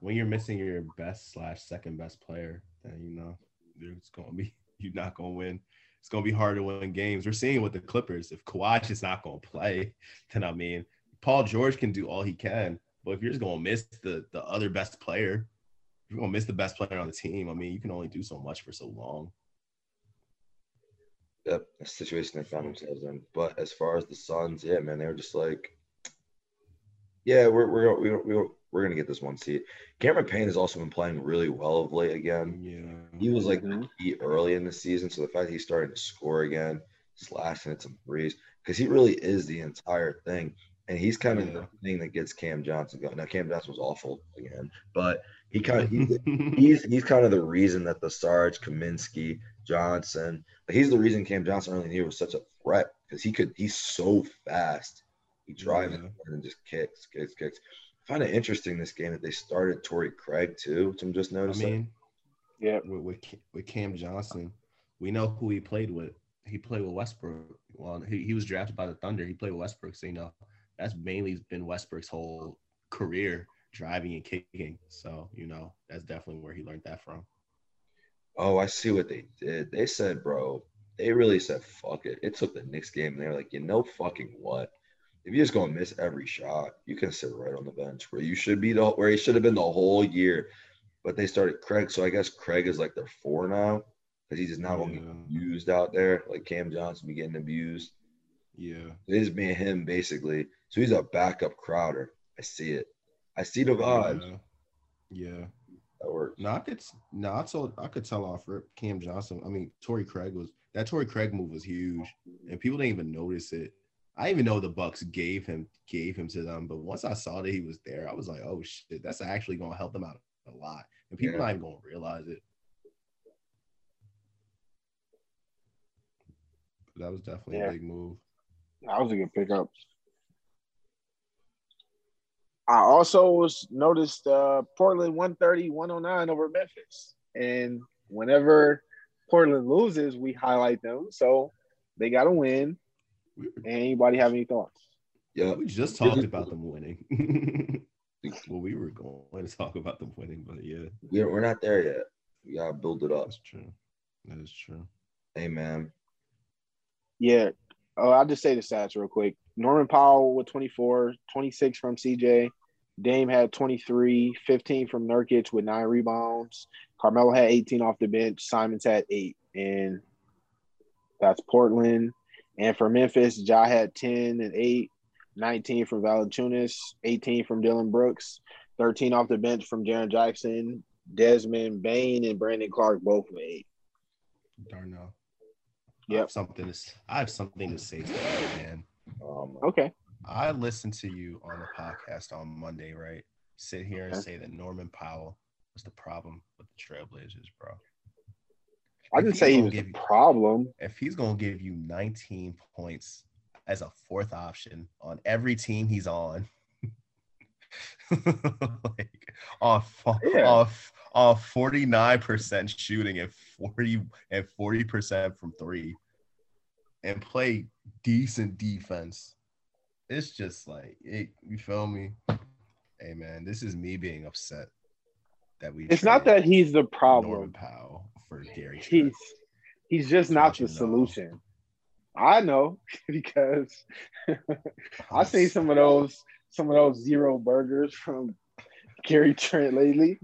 When you're missing your best slash second best player, then you know it's gonna be you're not gonna win. It's gonna be hard to win games. We're seeing with the Clippers. If Kawhi is not gonna play, then I mean, Paul George can do all he can, but if you're just gonna miss the the other best player, you're gonna miss the best player on the team. I mean, you can only do so much for so long. Yep, the situation they found hmm. themselves in. But as far as the Suns, yeah, man, they were just like, yeah, we're we're we're we're, we're gonna get this one seat. Cameron Payne has also been playing really well of late again. Yeah. He was like mm-hmm. key early in the season, so the fact that he's starting to score again, slashing at some threes, because he really is the entire thing, and he's kind of Yeah. the thing that gets Cam Johnson going. Now Cam Johnson was awful again, but he kind of he's, he's he's kind of the reason that the Sarge, Kaminsky, Johnson, but he's the reason Cam Johnson early in the year was such a threat because he could he's so fast. He drives Yeah. and just kicks, kicks, kicks. I find it interesting this game that they started Torrey Craig too, which I'm just noticing. I mean, Yeah. with, with with Cam Johnson, we know who he played with. He played with Westbrook. Well, he, he was drafted by the Thunder. He played with Westbrook, so you know that's mainly been Westbrook's whole career, driving and kicking. So you know that's definitely where he learned that from. Oh, I see what they did. They said, bro, they really said, fuck it. It took the Knicks game, and they were like, you know, fucking what? If you're just gonna miss every shot, you can sit right on the bench where you should be the where he should have been the whole year. But they started Craig, so I guess Craig is like their four now because he's just not gonna Yeah. get abused out there like Cam Johnson be getting abused. Yeah, It is me and him basically. So he's a backup Crowder. I see it. I see the vibes. Yeah. yeah. That works. No, I could no, I told I could tell off Rip Cam Johnson. I mean, Torrey Craig was that Torrey Craig move was huge, and people didn't even notice it. I even know the Bucks gave him gave him to them, but once I saw that he was there, I was like, oh shit, that's actually gonna help them out a lot, and people Yeah. not even gonna realize it. But that was definitely Yeah. a big move. That was a good pickup. I also was noticed uh, Portland 130, 109 over Memphis. And whenever Portland loses, we highlight them. So they got to win. Anybody have any thoughts? Yeah. we just talked about them winning. well, we were going to talk about them winning, but yeah, We're, we're not there yet. We gotta build it up. that's true. That is true. Hey man. Yeah. Oh, I'll just say the stats real quick. Norman Powell with 24, 26 from CJ. Dame had 23, 15 from Nurkic with nine rebounds. Carmelo had 18 off the bench. Simons had eight. And that's Portland. And for Memphis, Ja had 10 and 8, 19 from Valanciunas, 18 from Dillon Brooks, 13 off the bench from Jaren Jackson, Desmond Bane, and Brandon Clarke both with eight. Darnell. I Yep. have something to I have something to say to that, man. Um, Okay. I listened to you on the podcast on Monday, right? Sit here and Okay. say that Norman Powell was the problem with the Trailblazers, bro. I didn't say he was the you- problem. If he's gonna give you 19 points as a fourth option on every team he's on, like off Yeah. off off 49% shooting and 40 and 40% from three and play decent defense. It's just like it, you feel me? Hey man, this is me being upset that we It's not that he's the Norman problem. Powell for Gary He's Trent. he's just That's not the you know. solution. I know because I seen some of those some of those zero burgers from Gary Trent lately.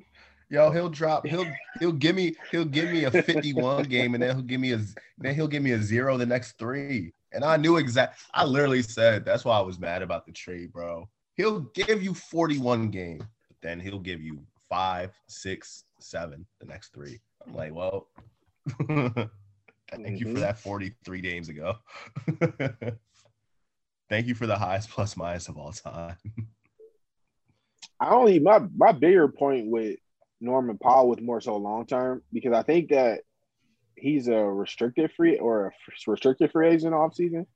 Yo, he'll drop. He'll he'll give me he'll give me a 51 game, and then he'll give me a then he'll give me a zero the next three. And I knew exact. I literally said that's why I was mad about the trade, bro. He'll give you 41 game, but then he'll give you five, six, seven the next three. I'm like, well, thank you for Mhm. that 43 games ago. thank you for the highest plus minus of all time. I only my my bigger point with Norman Powell was more so long term because I think that he's a restricted free or a restricted free agent off season.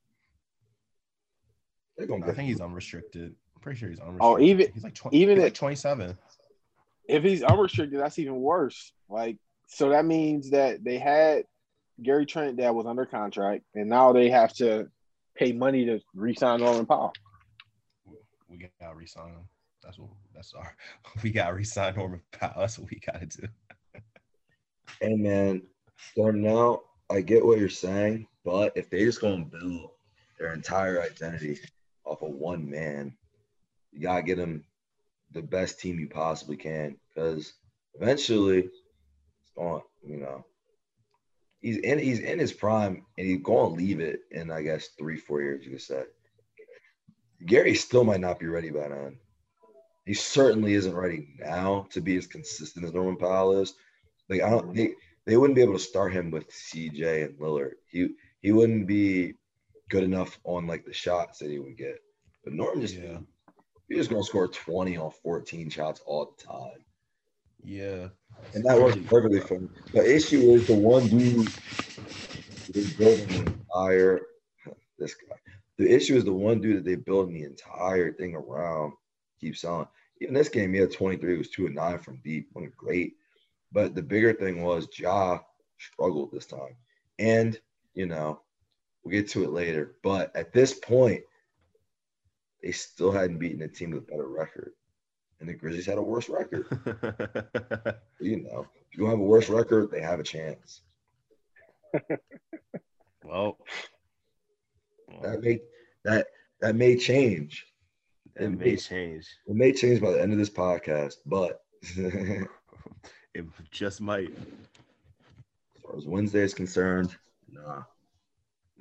I think he's unrestricted. I'm pretty sure he's unrestricted. Oh, even- he's like 20, even he's at- like 27. If he's unrestricted, that's even worse. Like so that means that they had Gary Trent that was under contract, and now they have to pay money to re-sign Norman Powell. We got to resign him. That's what. That's our. We got to resign Norman Powell. That's what we got to do. Hey man, so now I get what you're saying, but if they just gonna build their entire identity off of one man, you gotta get them the best team you possibly can, because eventually, it's going, you know, he's in he's in his prime, and he's going to leave it in I guess three four years. You could say Gary still might not be ready by then. He certainly isn't ready now to be as consistent as Norman Powell is. Like I don't they, they wouldn't be able to start him with CJ and Lillard. He he wouldn't be good enough on like the shots that he would get. But Norman just Yeah. he's just gonna score 20 on 14 shots all the time. Yeah. And that works perfectly for him. The issue is the one dude is building the entire this guy. The issue is the one dude that they building the entire thing around keeps selling. Even this game, he had 23, he was two and nine from deep, wasn't great. But the bigger thing was Ja struggled this time. And, you know, we'll get to it later. But at this point, they still hadn't beaten a team with a better record. And the Grizzlies had a worse record. You know, if you don't have a worse record, they have a chance. well, That may that that may change. it may change. It may change by the end of this podcast, but It just might. As far as Wednesday is concerned, nah.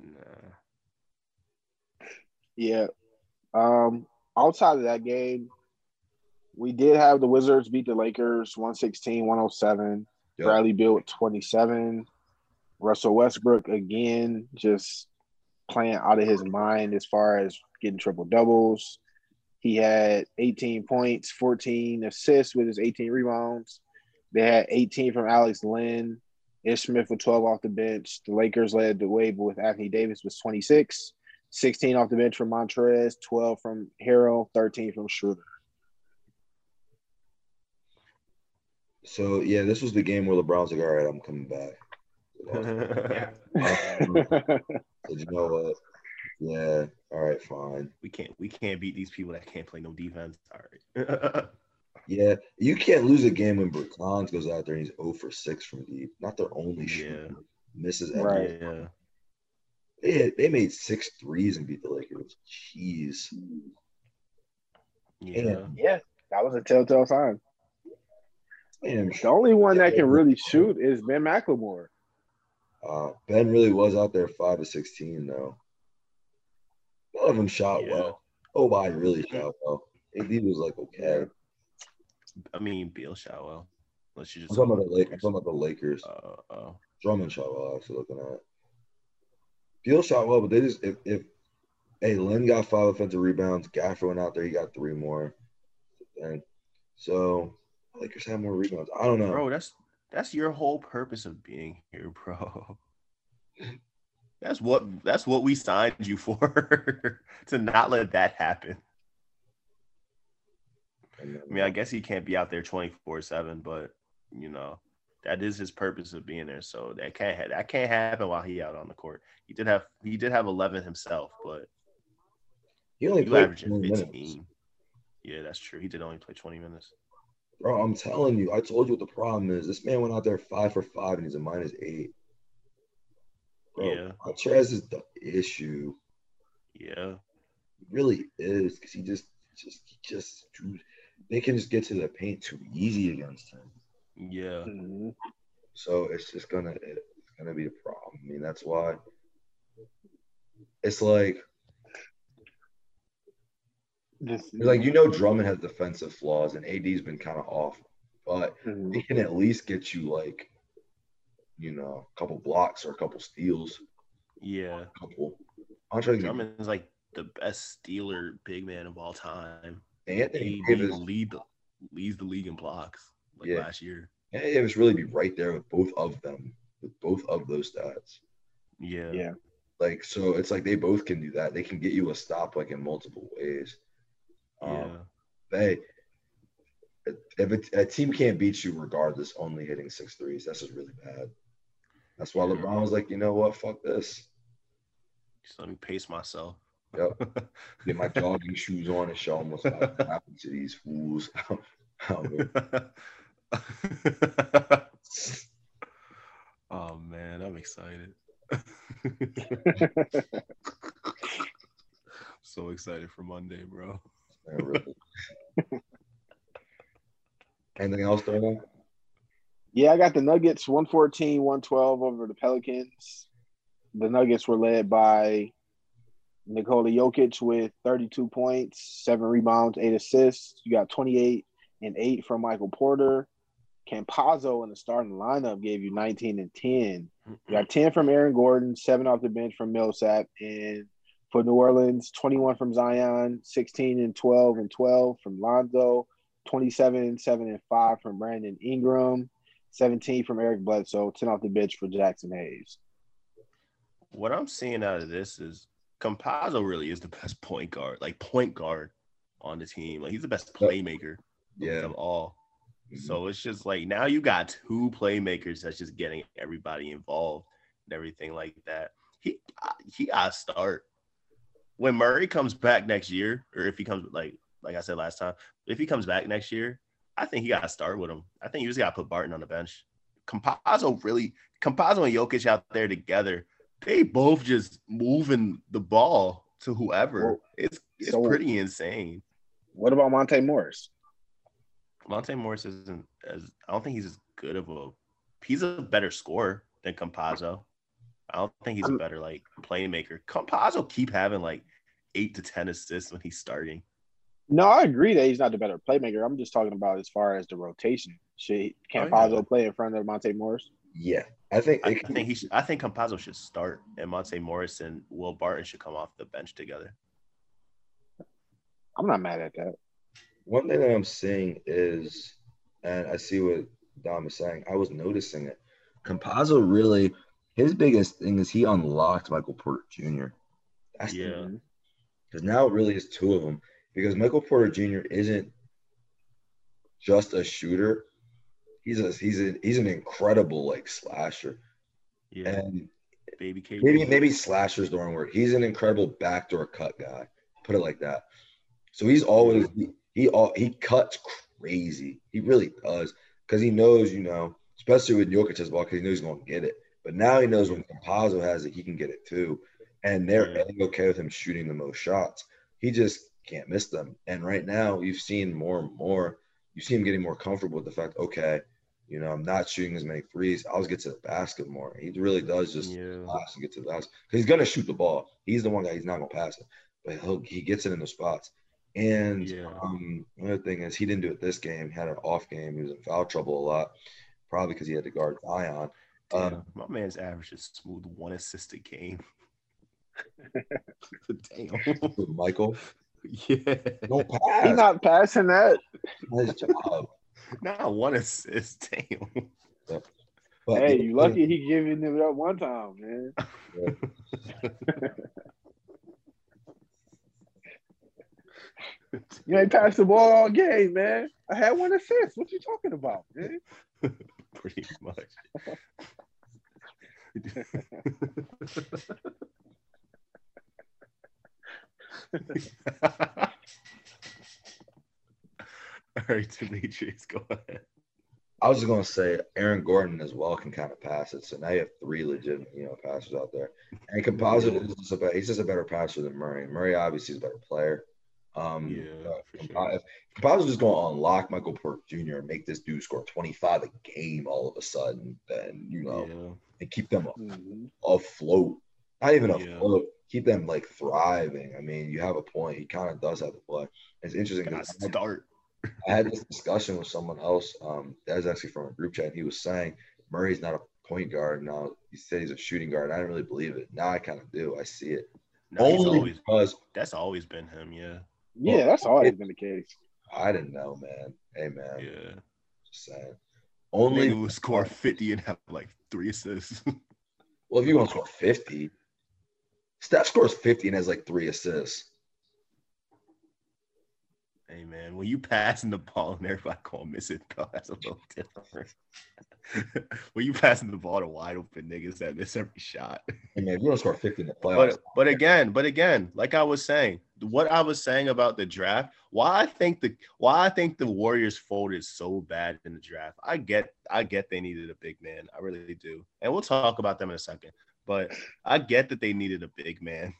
Nah. Yeah. Um, outside of that game, We did have the Wizards beat the Lakers 116 107. Yep. Bradley Beal with 27. Russell Westbrook again, just playing out of his mind as far as getting triple doubles. He had 18 points, 14 assists with his 18 rebounds. They had 18 from Alex Len. Ish Smith with 12 off the bench. The Lakers led the way with Anthony Davis was 26, 16 off the bench from Montrez, 12 from Harrell, 13 from Schroeder. So yeah, this was the game where LeBron's like, all right, I'm coming back. Um, you know what? Yeah, all right, fine. we can't we can't beat these people that can't play no defense. All right. Yeah, you can't lose a game when Bertans goes out there and he's 0 for 6 from deep. Not their only shooter. Yeah. Misses Right. yeah. They, had, they made six threes and beat the Lakers. Jeez. Yeah. yeah, that was a telltale sign. And The only one that can really shoot is Ben McLemore. uh, Ben really was out there 5 to 16, though. None of them shot Yeah. well. Oh, my, really shot well. AD was like, okay. I mean, Beal shot well. Unless you I'm just talking about the Lakers. I'm talking about the Lakers. Uh, oh. Drummond shot well, actually, looking at. Beal shot well, but they just, if, if hey, Len got five offensive rebounds, Gafford went out there, he got three more. And so, Lakers had more rebounds. I don't know. bro, that's that's your whole purpose of being here, bro. That's what that's what we signed you for to not let that happen. I mean, I guess he can't be out there 24/7, but you know, that is his purpose of being there. So that can't ha- that can't happen while he out on the court. He did have he did have 11 himself, but he only played averaging 20 15. minutes. Yeah, that's true. He did only play 20 minutes. Bro, I'm telling you, I told you what the problem is. This man went out there five for five and he's a minus eight. Bro, Yeah. Montrez is the issue. Yeah. He really is because he just, just, he just, dude, they can just get to the paint too easy against him. Yeah. Mhm. So it's just gonna, it's gonna be a problem. I mean, that's why it's like, Just- like you know, Drummond has defensive flaws and AD's been kind of off, but Mhm. he can at least get you like, you know, a couple blocks or a couple steals, Yeah. a couple. I'm trying to Drummond is like the best stealer big man of all time. Anthony He Davis. lead the, leads the league in blocks like Yeah. last year. Yeah, it Davis really be right there with both of them, with both of those stats. Yeah. Yeah. Like so, it's like they both can do that. They can get you a stop like in multiple ways. Um, Yeah. they if a, a team can't beat you regardless, only hitting six threes, that's just really bad. That's why LeBron was like, you know what, fuck this. Just let me pace myself. Yep. Get my jogging shoes on and show them what's about to happen to these fools. oh man, I'm excited. so excited for Monday, bro. Man, really. Anything else, Darnell? Yeah, I got the Nuggets 114, 112 over the Pelicans. The Nuggets were led by Nikola Jokic with 32 points, seven rebounds, eight assists. You got 28 and eight from Michael Porter. Campazzo in the starting lineup gave you 19 and 10. You got 10 from Aaron Gordon, seven off the bench from Millsap. And for New Orleans, 21 from Zion, 16 and 12 and 12 from Lonzo, 27, 7 and 5 from Brandon Ingram, 17 from Eric Bledsoe, 10 off the bench for Jaxson Hayes. What I'm seeing out of this is Campazzo really is the best point guard, like point guard on the team. Like he's the best playmaker Yeah. of all. Mhm. So it's just like now you got two playmakers that's just getting everybody involved and everything like that. He he got to start when Murray comes back next year, or if he comes like like I said last time, if he comes back next year, I think he got to start with him. I think you just got to put Barton on the bench. Campazzo really, Campazzo and Jokic out there together, they both just moving the ball to whoever. It's it's so- pretty insane. What about Monte Morris? Monte Morris isn't as I don't think he's as good of a he's a better scorer than Campazzo. I don't think he's a I'm- better like playmaker. Campazzo keep having like eight to ten assists when he's starting. No, I agree that he's not the better playmaker. I'm just talking about as far as the rotation. Should can Oh, yeah. Play in front of Monte Morris? Yeah, I think. I, it I think he should, I think Campazzo should start and Monte Morris and Will Barton should come off the bench together. I'm not mad at that. One thing that I'm seeing is, and I see what Dom is saying. I was noticing it. Campazzo really, his biggest thing is he unlocked Michael Porter Jr. That's Yeah. because now it really is two of them. Because Michael Porter Jr. isn't just a shooter; he's a he's a he's an incredible like slasher, Yeah. and Baby K. maybe maybe slasher's the wrong word. He's an incredible backdoor cut guy. Put it like that. So he's always he he, all, he cuts crazy. He really does because he knows you know, especially with Jokic's ball, because he knows he's going to get it. But now he knows when Campazzo has it, he can get it too, and they're Yeah. they're okay with him shooting the most shots. He just can't miss them. And right now, you've seen more and more. You see him getting more comfortable with the fact, okay, you know, I'm not shooting as many threes. I'll just get to the basket more. He really does just Yeah. pass and get to the basket he's gonna shoot the ball. He's the one guy. He's not gonna pass it, but he'll, he gets it in the spots. And Yeah. um, another thing is he didn't do it this game. He had an off game. He was in foul trouble a lot, probably because he had to guard Zion. Yeah, Um, my man's average is smooth one assist a game. Damn. Michael, yeah. no pass. He's not passing that. His job. Not one assist. Damn. But hey, you lucky he giving it up one time, man. You ain't passed the ball all game, man. I had one assist. What you talking about, man? Pretty much. All right, Demetrius, go ahead. I was just gonna say Aaron Gordon as well can kind of pass it. So now you have three legit, you know, passers out there. And Campazzo is just a better, he's just a better passer than Murray. Murray obviously is a better player. Um, Yeah, but for sure. if Campazzo's just gonna unlock Michael Porter Jr. and make this dude score 25 a game all of a sudden, then you know, Yeah. and keep them Mhm. afloat. Not even Yeah. afloat. Keep them like thriving. I mean, you have a point. He kind of does have to play. It's interesting Gotta start. I had this discussion with someone else. Um, that was actually from a group chat. He was saying Murray's not a point guard now. He said he's a shooting guard. I didn't really believe it. Now I kind of do. I see it. No, Only always because that's always been him, yeah. Yeah, that's always been the case. I didn't know, man. Hey, man. Yeah. Just saying. Only Only will score 50 and have like three assists. well, if you're gonna score 50, Steph scores 50 and has like three assists. Hey man, when you passing the ball and everybody gonna miss it, bro, that's a little different. when you passing the ball to wide open niggas that miss every shot. Hey, man, you're gonna score 50 in the playoffs, But but again, but again, like I was saying, what I was saying about the draft, why I think the why I think the Warriors folded so bad in the draft. I get I get they needed a big man. I really do. And we'll talk about them in a second. But I get that they needed a big man.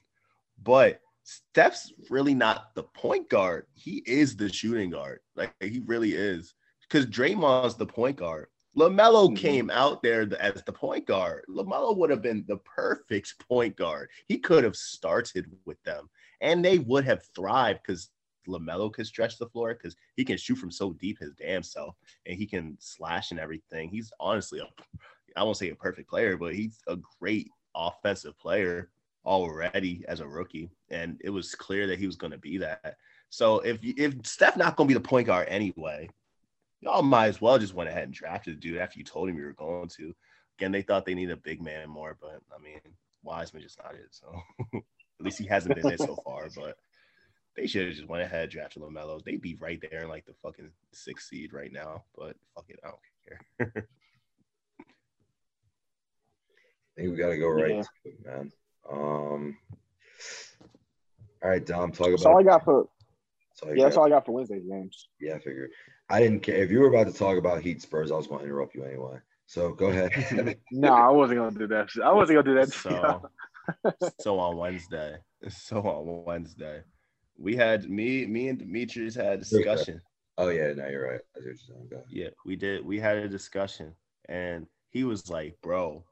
But Steph's really not the point guard. He is the shooting guard. Like he really is. Because Draymond's the point guard. LaMelo Mhm. came out there as the point guard. LaMelo would have been the perfect point guard. He could have started with them and they would have thrived because LaMelo could stretch the floor because he can shoot from so deep his damn self and he can slash and everything. He's honestly, a, I won't say a perfect player, but he's a great offensive player already as a rookie. And it was clear that he was going to be that. So if if Steph not going to be the point guard anyway, y'all might as well just went ahead and drafted the dude after you told him you were going to. Again, they thought they needed a big man more, but I mean, Wiseman just not it. So at least he hasn't been it so far. But they should have just went ahead drafted Lamelo. They'd be right there in like the fucking sixth seed right now. But fuck it, I don't care. I think we got to go right Yeah. to it, man. Um, all right, Dom, talk about. That's all I about. got for so you yeah, that's got- all I got for Wednesday's games. Yeah, I figured. I didn't care if you were about to talk about Heat Spurs. I was going to interrupt you anyway. So go ahead. No, I wasn't gonna do that. I wasn't gonna do that. so so on Wednesday, so on Wednesday, we had me, me and Demetrius had a discussion. oh yeah, no, you're right. I you're saying. Yeah, we did. We had a discussion, and he was like, "Bro,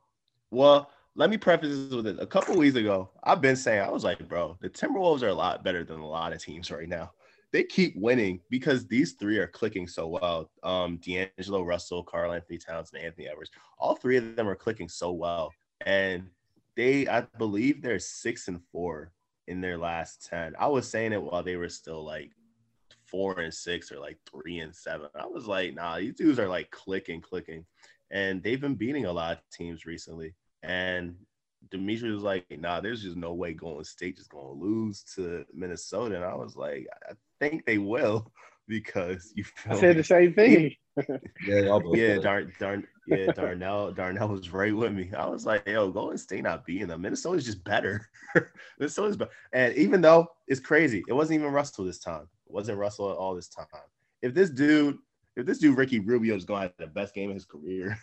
well, let me preface this with it. A couple weeks ago, I've been saying I was like, bro, the Timberwolves are a lot better than a lot of teams right now. they keep winning because these three are clicking so well. Um, D'Angelo Russell, Karl Anthony Towns, and Anthony Edwards. All three of them are clicking so well, and they, I believe, they're six and four in their last ten. I was saying it while they were still like four and six or like three and seven. I was like, nah, these dudes are like clicking, clicking, and they've been beating a lot of teams recently. And Dimitri was like, nah, there's just no way Golden State is gonna lose to Minnesota. And I was like, I think they will because you I said the same thing. Yeah, yeah, Darn, Darn, yeah, Darnell, Darnell was right with me. I was like, yo, Golden State not beating them. Minnesota's just better. Minnesota's better. And even though it's crazy, it wasn't even Russell this time. It wasn't Russell at all this time. If this dude, if this dude Ricky Rubio is going to have the best game of his career,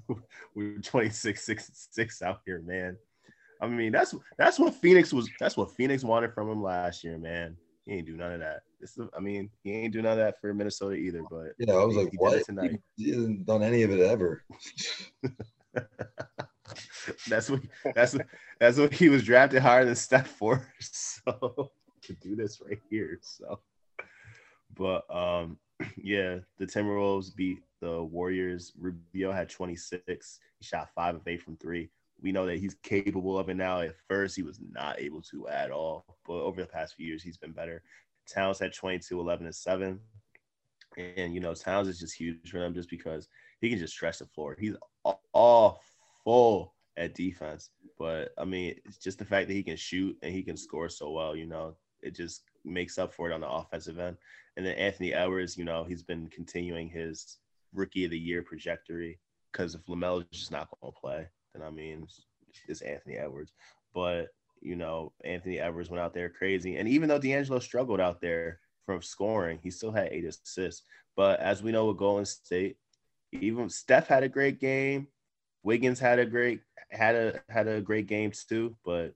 we're 26 6 6 out here, man. I mean, that's that's what Phoenix was. That's what Phoenix wanted from him last year, man. He ain't do none of that. This, I mean, he ain't do none of that for Minnesota either. But yeah, I was like, he what? Tonight. He hasn't done any of it ever. that's what that's what that's what he was drafted higher than Steph for. So to do this right here. So, but um, yeah, the Timberwolves beat the Warriors. Rubio had 26. He shot five of eight from three. We know that he's capable of it now. At first, he was not able to at all, but over the past few years, he's been better. Towns had 22, 11, and 7. And, you know, Towns is just huge for them just because he can just stretch the floor. He's awful at defense. But, I mean, it's just the fact that he can shoot and he can score so well, you know, it just makes up for it on the offensive end. And then Anthony Edwards, you know, he's been continuing his rookie of the year trajectory because if LaMelo's just not going to play, then I mean, it's Anthony Edwards. But, you know, Anthony Edwards went out there crazy. And even though D'Angelo struggled out there from scoring, he still had eight assists. But as we know with Golden State, even Steph had a great game. Wiggins had a great had a had a great game too, but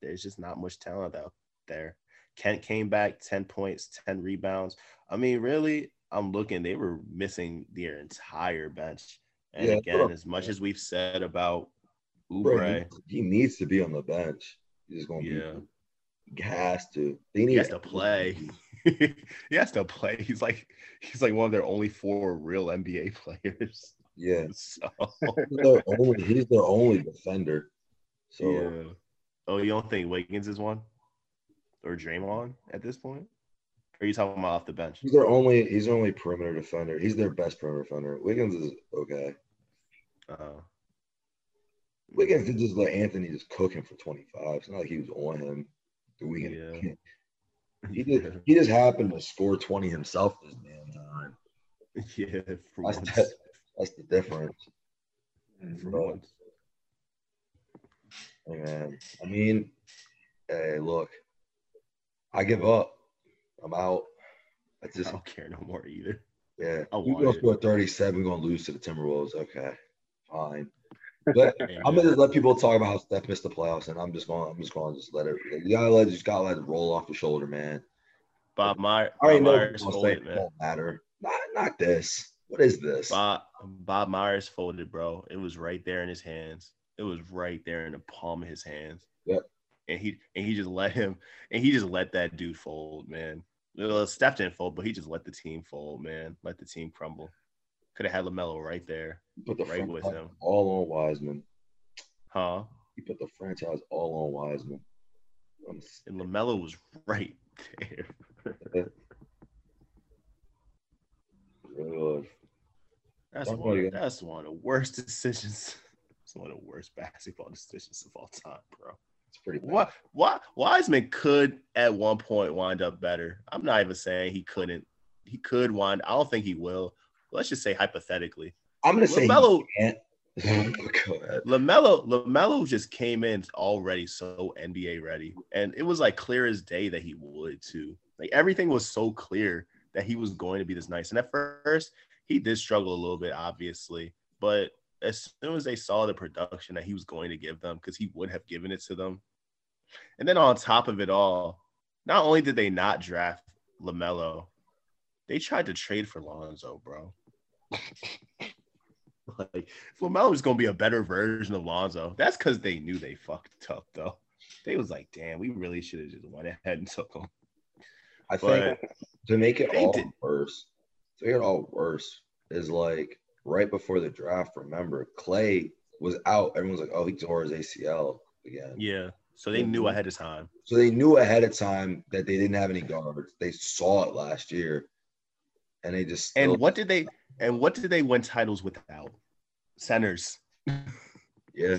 there's just not much talent out there. Kent came back 10 points, 10 rebounds. I mean, really, I'm looking, they were missing their entire bench. And yeah, again, as much as we've said about Oubre, he, he, needs to be on the bench. He's going to yeah. be, he has to. They need he has to play. he has to play. He's like he's like one of their only four real NBA players. Yeah. So. he's, their only, he's their only defender. So yeah. Oh, you don't think Wiggins is one? or Draymond at this point? Or are you talking about off the bench? He's their only he's their only perimeter defender. He's their best perimeter defender. Wiggins is okay. Uh, Wiggins could just let Anthony just cook him for 25. It's not like he was on him the weekend. Yeah. He just he just happened to score 20 himself this damn time. Yeah, that's, that, that's the difference. For but, Hey man, I mean, hey, look, I give up. I'm out. I just I don't care no more either. Yeah, you go score 37, We're going to lose to the Timberwolves. Okay, fine. But I'm gonna just let people talk about how Steph missed the playoffs, and I'm just going. I'm just going to just let it. You gotta let. Just gotta let it roll off the shoulder, man. Bob Meyer. I already Myers folded, man. Don't matter. Not, not this. What is this? Bob Bob Myers folded, bro. It was right there in his hands. It was right there in the palm of his hands. Yep and he and he just let him and he just let that dude fold, man. Well, Steph didn't fold, but he just let the team fold, man. Let the team crumble. Could have had LaMelo right there, put the right with him. All on Wiseman, huh? He put the franchise all on Wiseman. and LaMelo was right there. Good. That's one. Of, that's one of the worst decisions. It's one of the worst basketball decisions of all time, bro. It's pretty bad. What what Wiseman could at one point wind up better. I'm not even saying he couldn't. He could wind. I don't think he will. Let's just say hypothetically. I'm gonna say LaMelo. LaMelo LaMelo just came in already so NBA ready, and it was like clear as day that he would too. Like everything was so clear that he was going to be this nice. And at first, he did struggle a little bit, obviously, but as soon as they saw the production that he was going to give them, because he would have given it to them. And then on top of it all, not only did they not draft LaMelo, they tried to trade for Lonzo, bro. like LaMelo was gonna be a better version of Lonzo, that's because they knew they fucked up though. they was like, damn, we really should have just went ahead and took him. I think to make it all did- worse, to make it all worse is like right before the draft. Remember, Clay was out. Everyone's like, "Oh, he tore his ACL again." yeah, so they knew ahead of time. So they knew ahead of time that they didn't have any guards. They saw it last year, and they just And what did they and what did they win titles without? Centers. Yeah,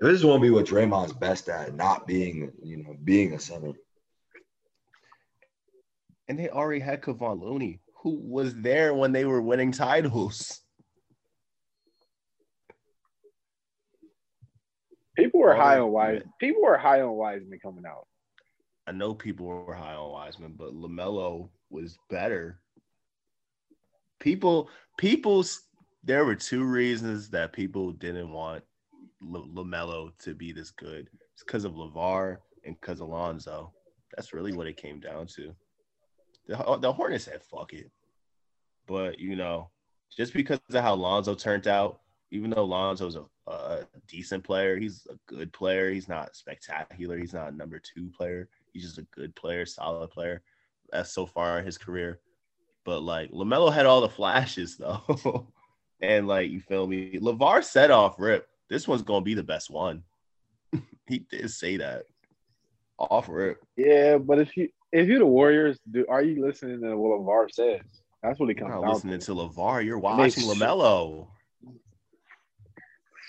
this to be what Draymond's best at, not being you know being a center. And they already had Kevon Looney, who was there when they were winning titles. People were All high on Wise. man. People were high on Wiseman coming out. I know people were high on Wiseman, but LaMelo was better. People, people, there were two reasons that people didn't want LaMelo to be this good. It's because of LaVar and because Alonzo. That's really what it came down to. The, uh, the Hornets said, fuck it. But, you know, just because of how Lonzo turned out, even though Lonzo's a, a decent player, he's a good player. He's not spectacular. He's not a number two player. He's just a good player, solid player. That's so far in his career. But like LaMelo had all the flashes though, and like you feel me, LaVar said off rip, this one's gonna be the best one. he did say that off rip. Yeah, but if you if you're the Warriors, do are you listening to what LaVar says? That's what You're comes not down listening to. to LaVar. You're watching LaMelo.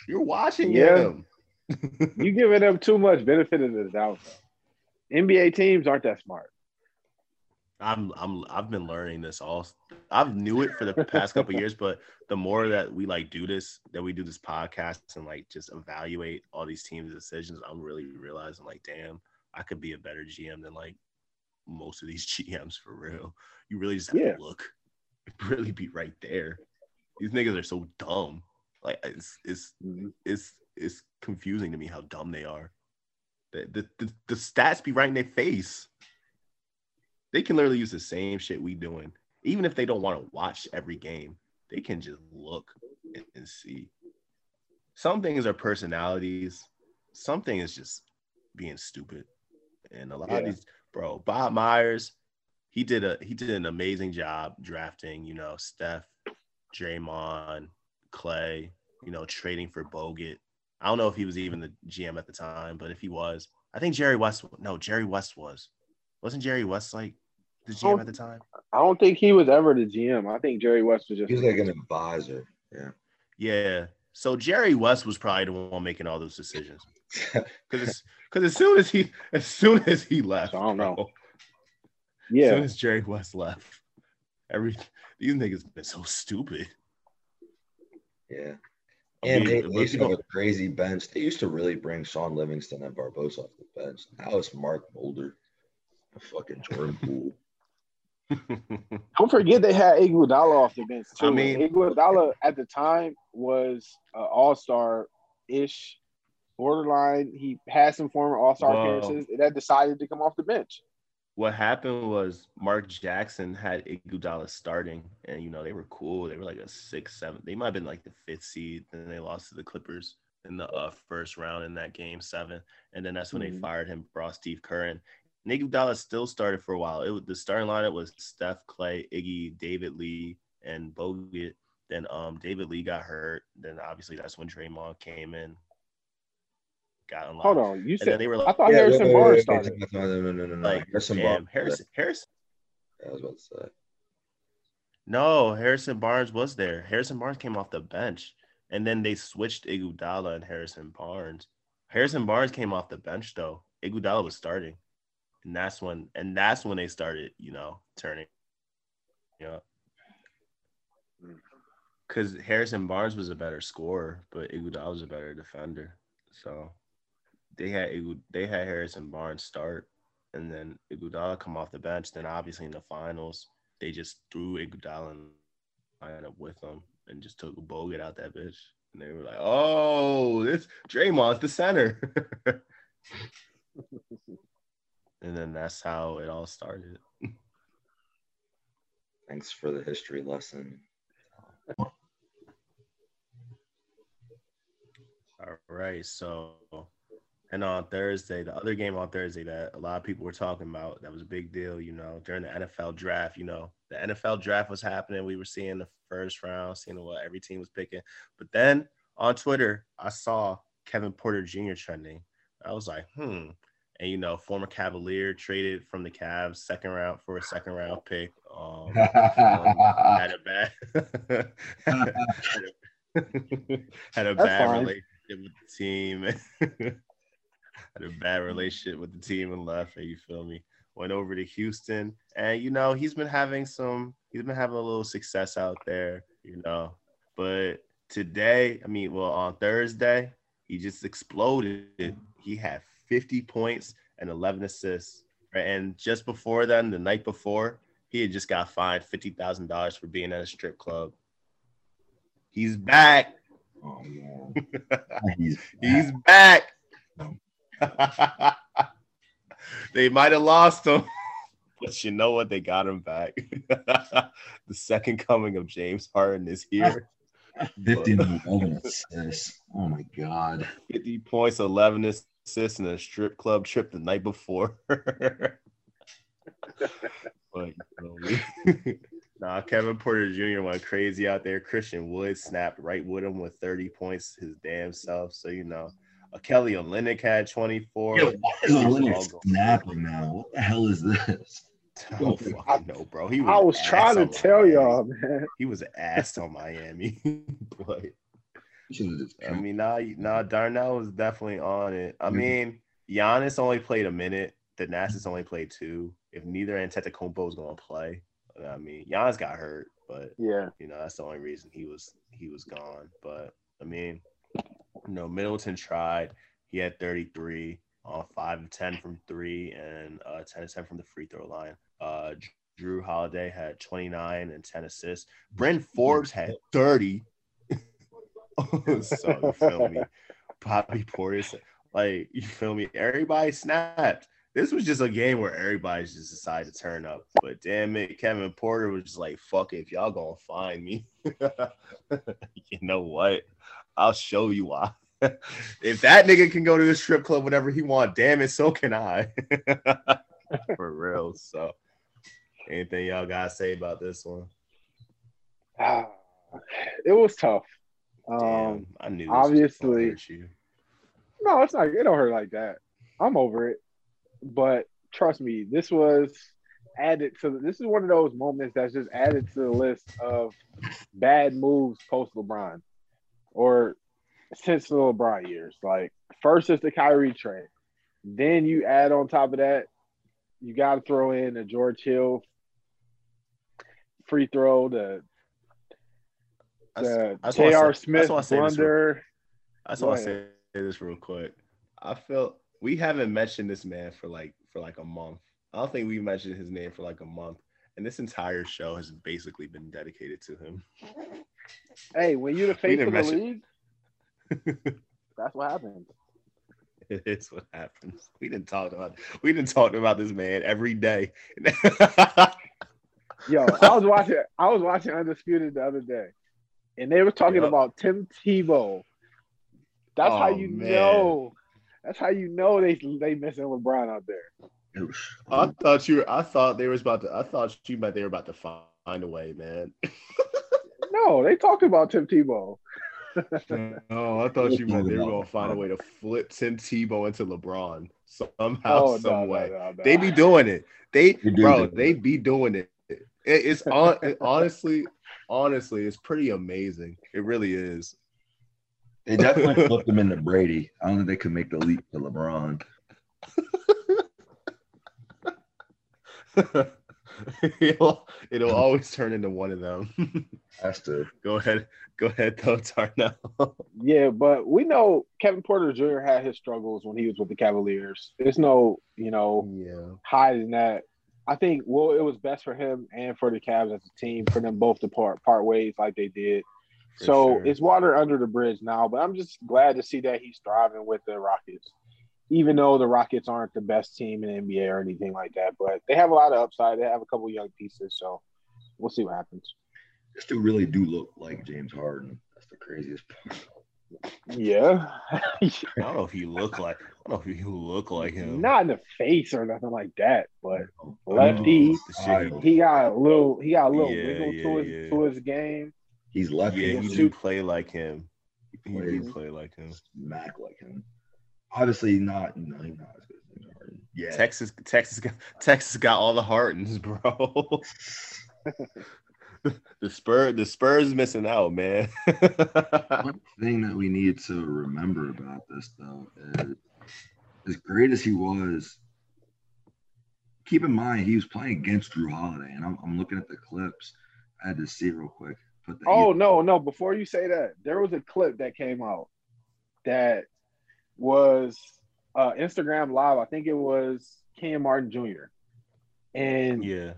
You're watching Yeah. him. You giving them too much benefit of the doubt. NBA teams aren't that smart. I'm I'm I've been learning this all. I've knew it for the past couple years, but the more that we like do this, that we do this podcast and like just evaluate all these teams' decisions, I'm really realizing like, damn, I could be a better GM than like most of these GMs for real. You really just have Yeah. to look, really be right there. These niggas are so dumb. Like it's it's it's it's confusing to me how dumb they are. The the, the, the stats be right in their face. They can literally use the same shit we doing. Even if they don't want to watch every game, they can just look and, and see. Some things are personalities. Some things just being stupid. And a lot of these, bro, Bob Myers, he did a he did an amazing job drafting, you know, Steph, Draymond, Clay, you know, trading for Bogut. I don't know if he was even the GM at the time, but if he was, I think Jerry West. No, Jerry West was. Wasn't Jerry West like the GM Oh. at the time? I don't think he was ever the GM. I think Jerry West was just He's like an advisor. Yeah. Yeah. So Jerry West was probably the one making all those decisions. Because because as soon as he as soon as he left, I don't know. bro, as soon yeah. as Jerry West left, every these niggas been so stupid. Yeah. I And mean, they, they used to people- have a crazy bench. They used to really bring Shaun Livingston and Barbosa off the bench. Now it's Mark Mulder, a fucking Jordan Poole. Don't forget they had Iguodala off the bench too. I mean- Iguodala at the time was uh, an All Star ish, borderline. He had some former All Star Well- appearances that decided to come off the bench. What happened was Mark Jackson had Iguodala starting, and you know they were cool. They were like a six, seven. They might have been like the fifth seed. Then they lost to the Clippers in the uh, first round in that game seven, and then that's when they Mhm. fired him, brought Steve Kerr in. And Iguodala still started for a while. It was the starting lineup was Steph, Clay, Iggy, David Lee, and Bogut. Then um David Lee got hurt. Then obviously that's when Draymond came in. Got unlocked. Hold on, you And said they were like, I like, thought Harrison wait, Barnes wait, wait, started. No, no, no, no, no, no. like Harrison damn, Barnes. Harrison, Harrison. I was about to say. No, Harrison Barnes was there. Harrison Barnes came off the bench, and then they switched Iguodala and Harrison Barnes. Harrison Barnes came off the bench though. Iguodala was starting, and that's when and that's when they started, you know, turning. Yeah, hmm. because Harrison Barnes was a better scorer, but Iguodala was a better defender. So they had they had Harrison Barnes start, and then Iguodala come off the bench. Then obviously in the finals, they just threw Iguodala and line up with them and just took Bogut out that bitch. And they were like, "Oh, this Draymond's the center." and then that's how it all started. Thanks for the history lesson. All right, so And on Thursday, the other game on Thursday that a lot of people were talking about, that was a big deal, you know, during the NFL draft, you know, the NFL draft was happening. We were seeing the first round, seeing what every team was picking. But then on Twitter, I saw Kevin Porter Jr. trending. I was like, hmm. And you know, former Cavalier traded from the Cavs second round for a second round pick. Um, had a bad had a bad fine. relationship with the team. Had a bad relationship with the team and left. You feel me? Went over to Houston, and you know he's been having some. He's been having a little success out there. You know, but today, I mean, well, on Thursday, he just exploded. He had 50 points and 11 assists. And just before then, the night before, he had just got fined $50,000 for being at a strip club. He's back. Oh, man. He's He's back. they might have lost him, but you know what? They got him back. the second coming of James Harden is here. 50 and 11 assists. Oh, my God. 50 points, 11 assists, and a strip club trip the night before. but know, we- nah, Kevin Porter Jr. went crazy out there. Christian Wood snapped right with him with 30 points his damn self. So, you know, Kelly Olynyk had 24. Yo, why is Olynyk snapping now? What the hell is this? I don't know, bro. He was I was trying to tell Miami. y'all, man. He was ass on Miami. but You should've just- I mean, nah, nah, Darnell was definitely on it. I Mhm. mean, Giannis only played a minute. Thanasis only played two. If neither Antetokounmpo is going to play, I mean, Giannis got hurt, but Yeah. you know that's the only reason he was he was gone. But I mean, you know, Middleton tried. He had 33 on five of 10 from three and uh, 10 of 10 from the free throw line. Uh, Jrue Holiday had 29 and 10 assists. Bryn Forbes had 30. so you feel me? Bobby Portis, like you feel me? Everybody snapped. This was just a game where everybody just decided to turn up. But damn it, Kevin Porter was just like, fuck it, if y'all gonna find me, you know what? I'll show you why. if that nigga can go to the strip club whenever he want, damn it, so can I. For real. So anything y'all gotta say about this one? it was tough. Damn, Um, I knew this obviously- no, it's not. It don't hurt like that. I'm over it. But trust me, this was added to. This is one of those moments that's just added to the list of bad moves post LeBron, or since the LeBron years. Like first is the Kyrie trade, then you add on top of that, you got to throw in the George Hill free throw, the the I J.R. Smith just wanna say this real- blunder. I Go want to say this real quick. I feel we haven't mentioned this man for like for like a month. I don't think we mentioned his name for like a month, and this entire show has basically been dedicated to him. Hey, when you're the face of the league, that's what happens. It is what happens. We didn't talk about we didn't talk about this man every day. Yo, I was watching. I was watching Undisputed the other day, and they were talking Yup. about Tim Tebow. That's how Oh, you man. know. That's how you know they they missing LeBron out there. I thought you. Were, I thought they was about to. I thought you meant they were about to find a way, man. No, they talked about Tim Tebow. oh, I thought you meant they were gonna find a way to flip Tim Tebow into LeBron somehow, Oh, some no, no, way. no, no. They be doing it. They, They do bro, do they be doing it. It- it's on. it- honestly, honestly, it's pretty amazing. It really is. They definitely flipped him into Brady. I don't think they could make the leap to LeBron. it'll, it'll always turn into one of them. Has to. go ahead, go ahead, though, Darnell. Yeah, but we know Kevin Porter Jr. had his struggles when he was with the Cavaliers. There's no, you know, yeah, hiding that. I think well, it was best for him and for the Cavs as a team for them both to part part ways like they did. For so sure. it's water under the bridge now, but I'm just glad to see that he's thriving with the Rockets. Even though the Rockets aren't the best team in the NBA or anything like that, but they have a lot of upside. They have a couple young pieces, so we'll see what happens. This dude really do look like James Harden. That's the craziest part. Yeah. I don't know if he look like. I don't know if he look like him. Not in the face or nothing like that, but Oh, lefty. Shit he- got a little he got a little Yeah, wiggle yeah, to his yeah. to his game. He's lefty. Yeah, he do play like him. He do play like him. smack like him. Obviously not. No, he's not as good as James Harden. Yeah. Texas, Texas, got, Texas got all the Hardens, bro. the Spurs, the Spurs missing out, man. One thing that we need to remember about this, though, is as great as he was, keep in mind he was playing against Jrue Holiday, and I'm, I'm looking at the clips. I had to see real quick. Put the Oh no, no! Before you say that, there was a clip that came out that was uh, Instagram Live. I think it was Cam Martin Jr. And yeah,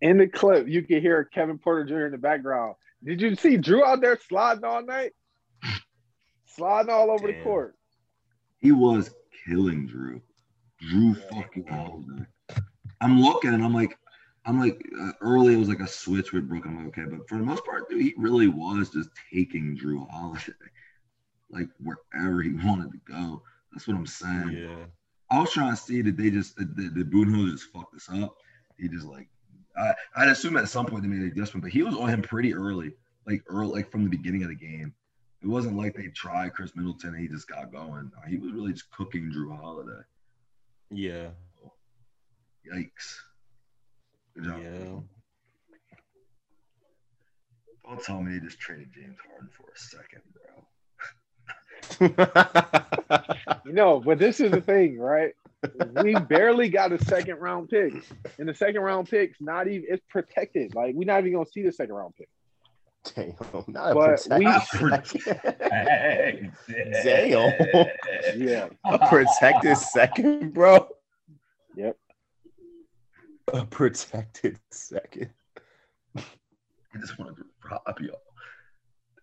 in the clip, you can hear Kevin Porter Jr. in the background. Did you see Jrue out there sliding all night? Sliding all over the court. he was killing Jrue. Jrue fucking Holiday. I'm looking and I'm like, I'm like, uh, early it was like a switch with Brook. I'm like, okay, but for the most part, dude, he really was just taking Jrue Holiday, like wherever he wanted to go. That's what I'm saying. yeah. I was trying to see that they just that the, the Boone Hills just fucked this up. He just like I I'd assume at some point they made an adjustment, but he was on him pretty early, like early, like from the beginning of the game. It wasn't like they tried Khris Middleton and he just got going. He was really just cooking Jrue Holiday. Yeah, Yikes. Good job. yeah. Don't tell me they just traded James Harden for a second, bro. You know, but this is the thing, right? we barely got a second round pick. And the second round pick's not even it's protected. Like we're not even gonna see the second round pick. Damn, not But we- protected second. Damn. Yeah. A protected second, bro. Yep. A protected second. I just wanted to rob y'all.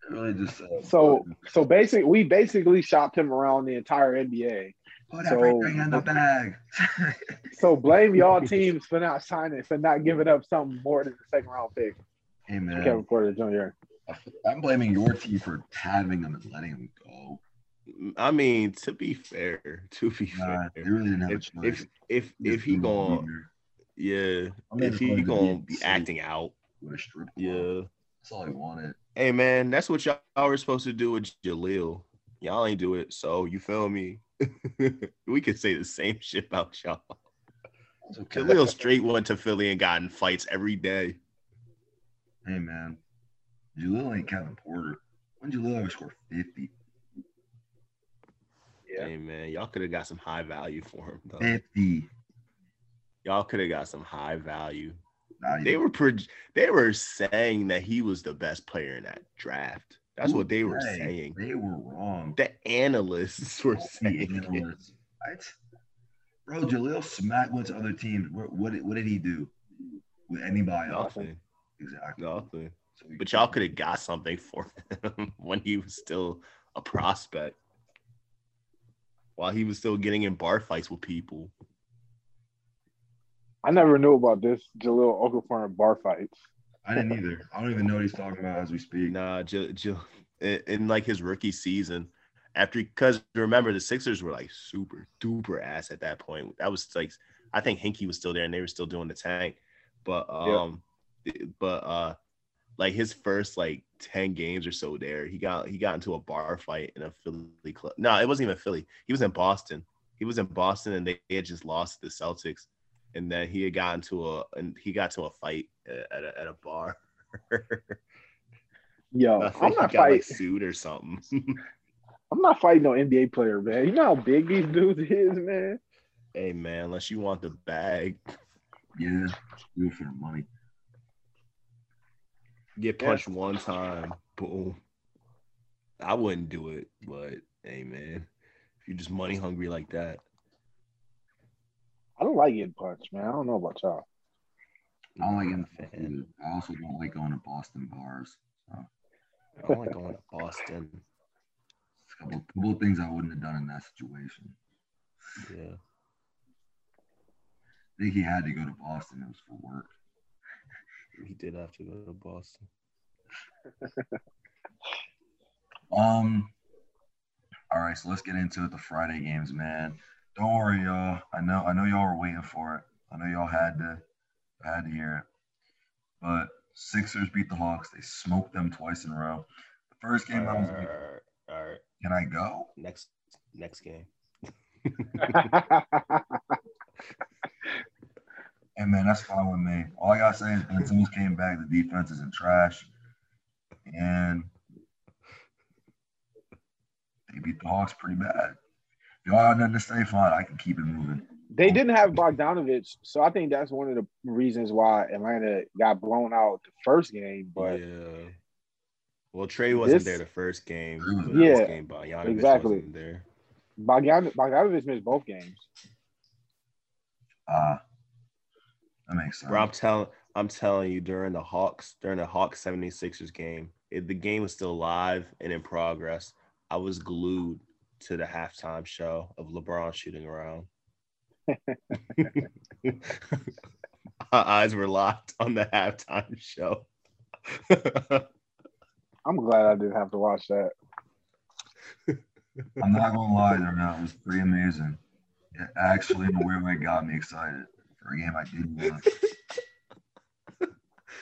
It really just uh, So so basically we basically shopped him around the entire NBA. put so- everything in the bag. So blame y'all teams for not signing, for not giving up something more than the second round pick. hey for man, Kevin Porter Jr. I'm blaming your team for having him and letting him go. I mean, to be fair, to be Nah, fair, they really didn't have a if choice. if if, if he didn't want to going, yeah, I mean, if he going to be be acting out, with a strip club. yeah. That's all he wanted. Hey man, that's what y'all were supposed to do with Jahlil. Y'all ain't do it, so you feel me? we could say the same shit about y'all. It's okay. Jahlil straight went to Philly and got in fights every day. Hey man, Jahlil ain't Kevin Porter. When did Jahlil ever score 50? Yeah. Hey man, y'all could have got some high value for him though. 50. Y'all could have got some high value. They were pro- they were saying that he was the best player in that draft. That's what they were saying. They were wrong. The analysts were saying. analysts. Right? Bro, Jahlil Smack went to other teams. What, what, did, what did he do with anybody else? Nothing. Exactly. Nothing. So But y'all could have got something for him when he was still a prospect. While he was still getting in bar fights with people. I never knew about this Jahlil Okafor in bar fights. I didn't either. I don't even know what he's talking about as we speak. Nah, Jill, Jill, in, in like his rookie season, after because remember the Sixers were like super duper ass at that point. That was like I think Hinkie was still there and they were still doing the tank, but um, but uh, like his first like ten games or so there, he got he got into a bar fight in a Philly club. No, it wasn't even Philly. He was in Boston. He was in Boston and they, they had just lost to the Celtics, and then he had gotten to a and he got to a fight at, at a, at a bar. Yo, I I'm not he got like fighting. sued or something. I'm not fighting no NBA player, man. You know how big these dudes is, man. hey man, unless you want the bag, Yeah, do it for the money. get Yeah. punched one time, boom. I wouldn't do it, but hey man, if you're just money hungry like that, I don't like getting punched, man. I don't know about y'all. I don't like getting fan. I also don't like going to Boston bars. So I don't like going to Boston. it's a couple, couple of things I wouldn't have done in that situation. Yeah. I think he had to go to Boston. It was for work. He did have to go to Boston. Um, All right, so let's get into it. The Friday games, man. Don't worry, y'all. I know, I know y'all were waiting for it. I know y'all had to, had to hear it. But Sixers beat the Hawks. They smoked them twice in a row. The first game, I was right, all right. can I go? Next next game. and man, that's fine with me. All I gotta say is Ben Simmons came back. The defense isn't trash, and they beat the Hawks pretty bad. If y'all got nothing to say, fine. I can keep it moving. they didn't have Bogdanovich, so I think that's one of the reasons why Atlanta got blown out the first game. But yeah. Well, Trae wasn't This- there the first game. Trae was but Yeah, game, Bogdanovich exactly. wasn't there. Bogdan- Bogdanovich missed both games. Ah, that makes sense. Bro, I'm telling I'm telling you, during the Hawks, during the Hawks 76ers game, if the game was still live and in progress, I was glued to the halftime show of LeBron shooting around. My eyes were locked on the halftime show. I'm glad I didn't have to watch that. I'm not gonna lie, though. No, it was pretty amazing. It actually, in a weird way, got me excited for a game I didn't want.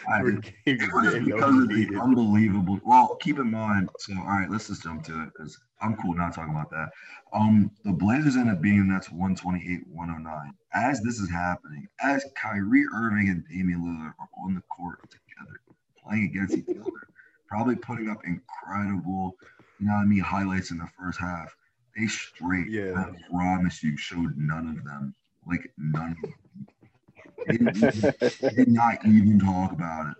I, For a game It was didn't know because of the unbelievable. Well, keep in mind. So, all right, let's just jump to it because I'm cool not talking about that. Um, the Blazers end up beating the Nets 128 109. As this is happening, as Kyrie Irving and Damian Lillard are on the court together, playing against each other, probably putting up incredible, you know what I mean, highlights in the first half. They straight, Yeah. I promise you, showed none of them. Like none of them. They didn't even they did not even talk about it.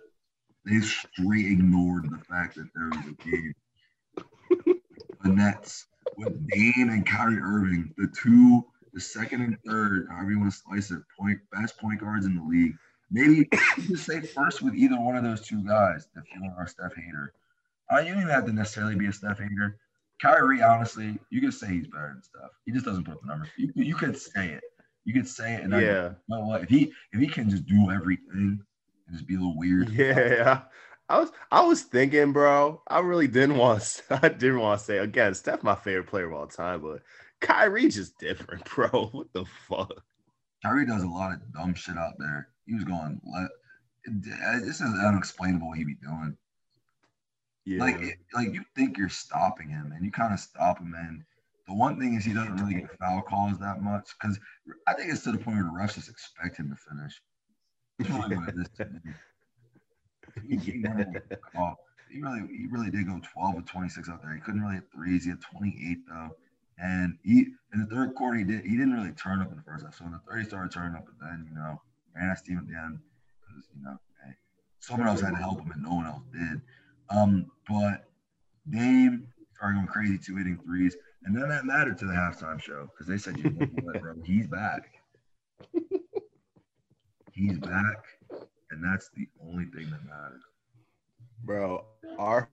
They straight ignored the fact that there was a game. the Nets with Dame and Kyrie Irving, the two, the second and third, however you want to slice it, point best point guards in the league. Maybe you could say first with either one of those two guys if you are a Steph hater. Uh, you don't even have to necessarily be a Steph hater. Kyrie, honestly, you could say he's better than Steph. He just doesn't put up the numbers. You, you could say it. You could say it, and I, Yeah. you know what? If he if he can just do everything and just be a little weird, Yeah. I was I was thinking, bro. I really didn't want to I didn't want to say again, Steph my favorite player of all time, but Kyrie just different, bro. What the fuck? Kyrie does a lot of dumb shit out there. He was going, this is unexplainable what he be doing. Yeah. Like, like you think you're stopping him, and you kind of stop him. And the one thing is, he doesn't really get foul calls that much because I think it's to the point where the refs just expect him to finish. That's really what it is to me. He, he never got call. He really, he really did go 12 of 26 out there. He couldn't really hit threes. He had 28 though, and he in the third quarter he did. He didn't really turn up in the first half. So in the third he started turning up, but then you know ran out steam at the end because you know hey, someone else had to help him and no one else did. Um, but Dame started going crazy, two hitting threes, and then that mattered to the halftime show because they said, "You know what, bro? He's back. He's back, and that's the only thing that matters." Bro, our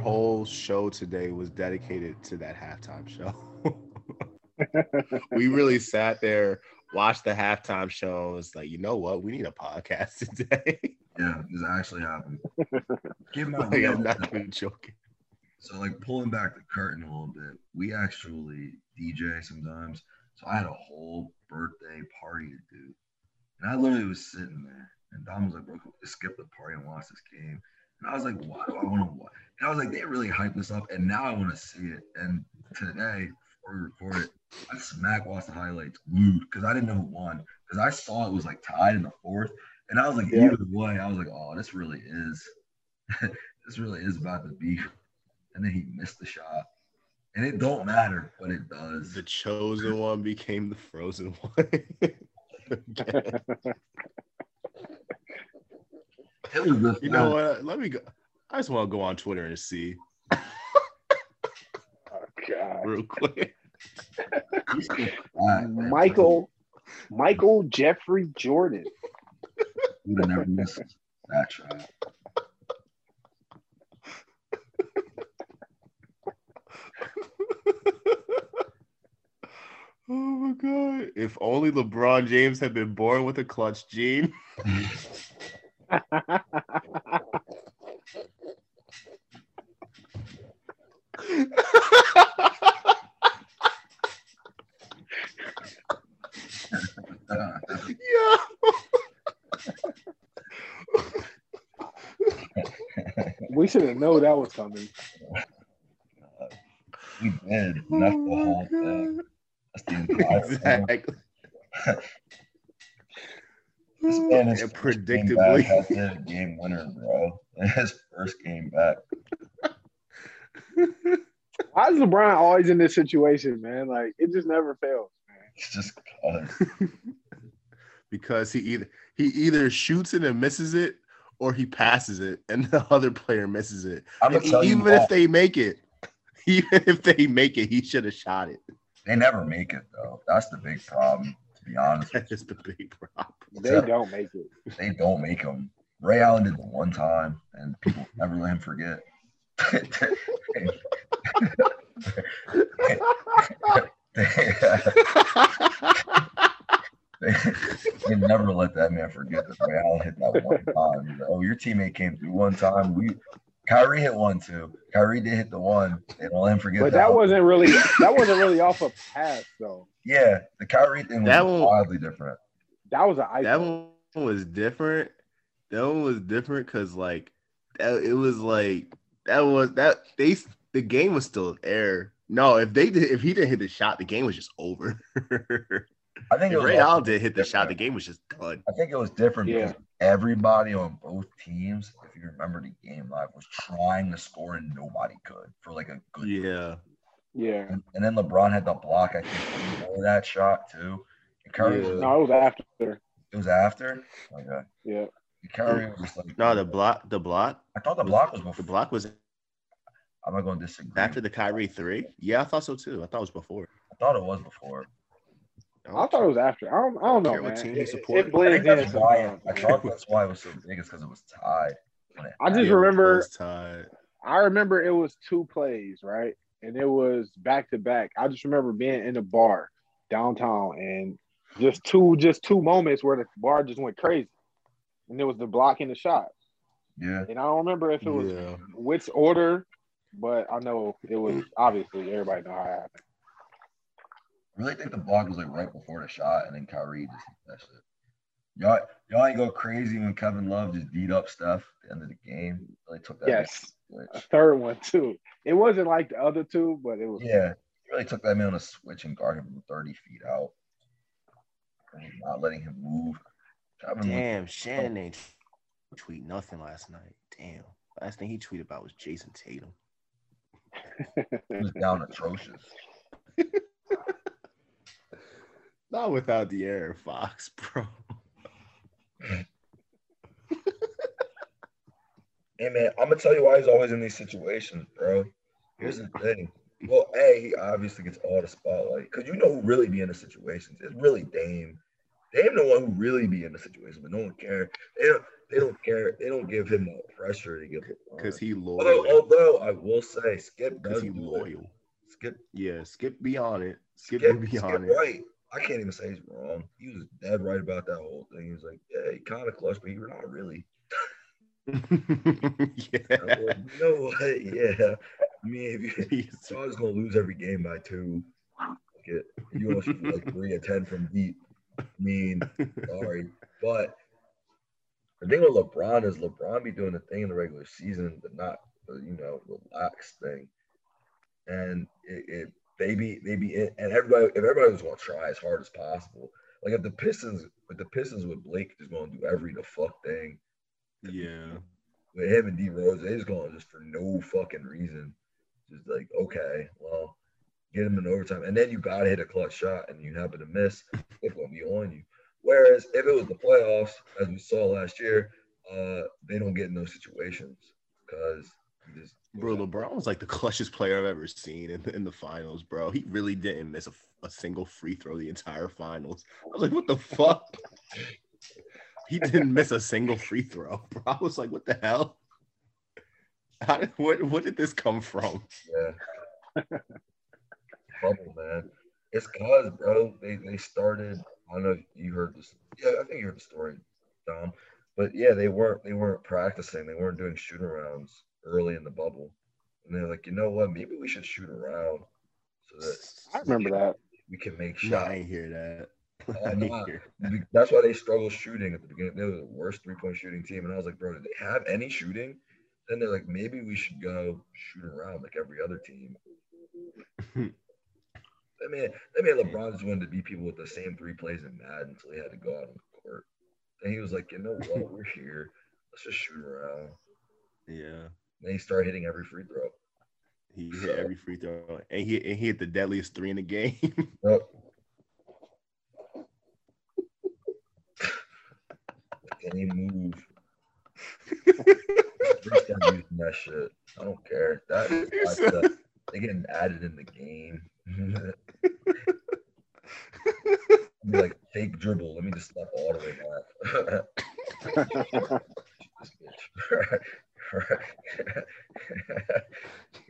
whole show today was dedicated to that halftime show. we really sat there, watched the halftime show, was like, you know what? We need a podcast today. Yeah, this actually happened. Give my like, I'm not even joking. So like pulling back the curtain a little bit, we actually DJ sometimes. So I had a whole birthday party to do. And I literally was sitting there and Dom was like, bro, skip the party and watch this game. And I was like, why do I want to watch? And I was like, they really hyped this up and now I want to see it. And today, before we record it, I smack watched the highlights glued because I didn't know who won. Because I saw it was like tied in the fourth. And I was like, Yeah. either way, I was like, oh, this really is this really is about to be and then he missed the shot. And it don't matter, but it does. The chosen one became the frozen one. It was just you know what? Let me go. I just want to go on Twitter and see Oh, God. real quick. He's still flat, man. Michael, Michael Jeffrey Jordan. He would have never missed that shot. Oh my god! If only LeBron James had been born with a clutch gene. yeah. we should have known that was coming. We did. Not oh the whole God. thing. exactly. This man is And game predictably. back has a game winner, bro. His first game back. Why is LeBron always in this situation, man? Like it just never fails, man. It's just cause. because he either he either shoots it and misses it or he passes it and the other player misses it. I'm And you even if they make it, even if they make it, he should have shot it. They never make it though. That's the big problem. To be honest, with That's the big problem. They Yeah. don't make it. they don't make them. Ray Allen did the one time, and people never let him forget. they, they never let that man forget that Ray Allen hit that one time. He's like, oh, your teammate came through one time. We Kyrie hit one too. Kyrie did hit the one. They don't let him forget But that one. wasn't really that wasn't really off a pass though. Yeah, the Kyrie thing was That one- wildly different. That was an that one was different. That one was different because like that it was like that was that they the game was still in air. No, if they did if he didn't hit the shot, the game was just over. I think it if was Ray also Allen did hit the shot, the game was just done. I think it was different Yeah. because everybody on both teams, if you remember the game live, was trying to score and nobody could for like a good. Yeah. Yeah. And, and then LeBron had the block. I think before that shot too. And Curry Yeah. like, No, it was after. it was after. Okay. Yeah. And Curry was just like, No, the block, the block, I thought the block was before. the block was I'm not going to disagree. after the Kyrie three. Yeah, I thought so too. I thought it was before. I thought it was before. I thought it was after. I don't I don't know, Care what team he It, supported. it I blends think in why. I thought that's why it was so big. Is because it was tied. it I just happened. Yeah, it remember- tied. I remember it was two plays, right? And it was back to back. I just remember being in a bar downtown and just two just two moments where the bar just went crazy. And it was the block and the shot. Yeah. And I don't remember if it was Yeah. which order, but I know it was obviously everybody know how it happened. I really think the block was like right before the shot, and then Kyrie just that shit. Y'all, y'all ain't go crazy when Kevin Love just beat up Steph at the end of the game. Really took that. Yes. A a third one too. It wasn't like the other two, but it was Yeah, he really took that man on a switch and guarded him from 30 feet out. And he's not letting him move. Kevin was- Damn, Shannon ain't tweet nothing last night. Damn. Last thing he tweeted about was Jayson Tatum. he was down atrocious. Not without the air Fox, bro. Hey man, I'm gonna tell you why he's always in these situations, bro. Here's the thing. Well, A, he obviously gets all the spotlight because you know who really be in the situations. It's really Dame. Dame the one who really be in the situation, but no one care. They don't. They don't care. They don't give him the pressure to get. Because he loyal. although I will say, Skip Because does he do it. loyal. Skip, Yeah, skip be on it. Skip, Skip, be Skip on it. right. I can't even say he's wrong. He was dead right about that whole thing. He was like, yeah, he kind of clutch, but you're not really. Yeah. like, you know what? Yeah. I mean, if you, He's- So I was gonna lose every game by two. Get you want to like three or ten from deep. I mean, sorry, but the thing with LeBron is LeBron be doing the thing in the regular season, but not the you know relaxed thing, and it, it they be they be in, and everybody if everybody was gonna try as hard as possible. Like if the Pistons, with the Pistons with Blake just gonna do every the fuck thing yeah. with him and D Rose, they just going just for no fucking reason. Just like, okay, well, get him in overtime. And then you gotta hit a clutch shot and you happen to miss, it's gonna be on you. Whereas if it was the playoffs, as we saw last year, uh, they don't get in those situations because just Bro, LeBron was like the clutchest player I've ever seen in, in the finals, bro. He really didn't miss a, a single free throw the entire finals. I was like, what the fuck? he didn't miss a single free throw, bro. I was like, what the hell? How did, what, what did this come from? Yeah. Bubble, man. It's cause, bro, they, they started. I don't know if you heard this. Yeah, I think you heard the story, Dom. But yeah, they weren't they weren't practicing. They weren't doing shoot arounds early in the bubble. And they're like, you know what? Maybe we should shoot around so that I remember that. we can make No, shots. I hear that. Oh, I nah. That's why they struggled shooting at the beginning. They were the worst three point shooting team. And I was like, bro, did they have any shooting? Then they're like, maybe we should go shoot around like every other team. I mean, I mean, LeBron just wanted to beat people with the same three plays in Madden until he had to go out on the court. And he was like, you know what, we're here. Let's just shoot around. Yeah. Then he started hitting every free throw. He hit every free throw, and he and he hit the deadliest three in the game. Yep. Any move. Just using that shit. I don't care. That, that, they getting added in the game. Be like fake dribble. Let me just step all the way back.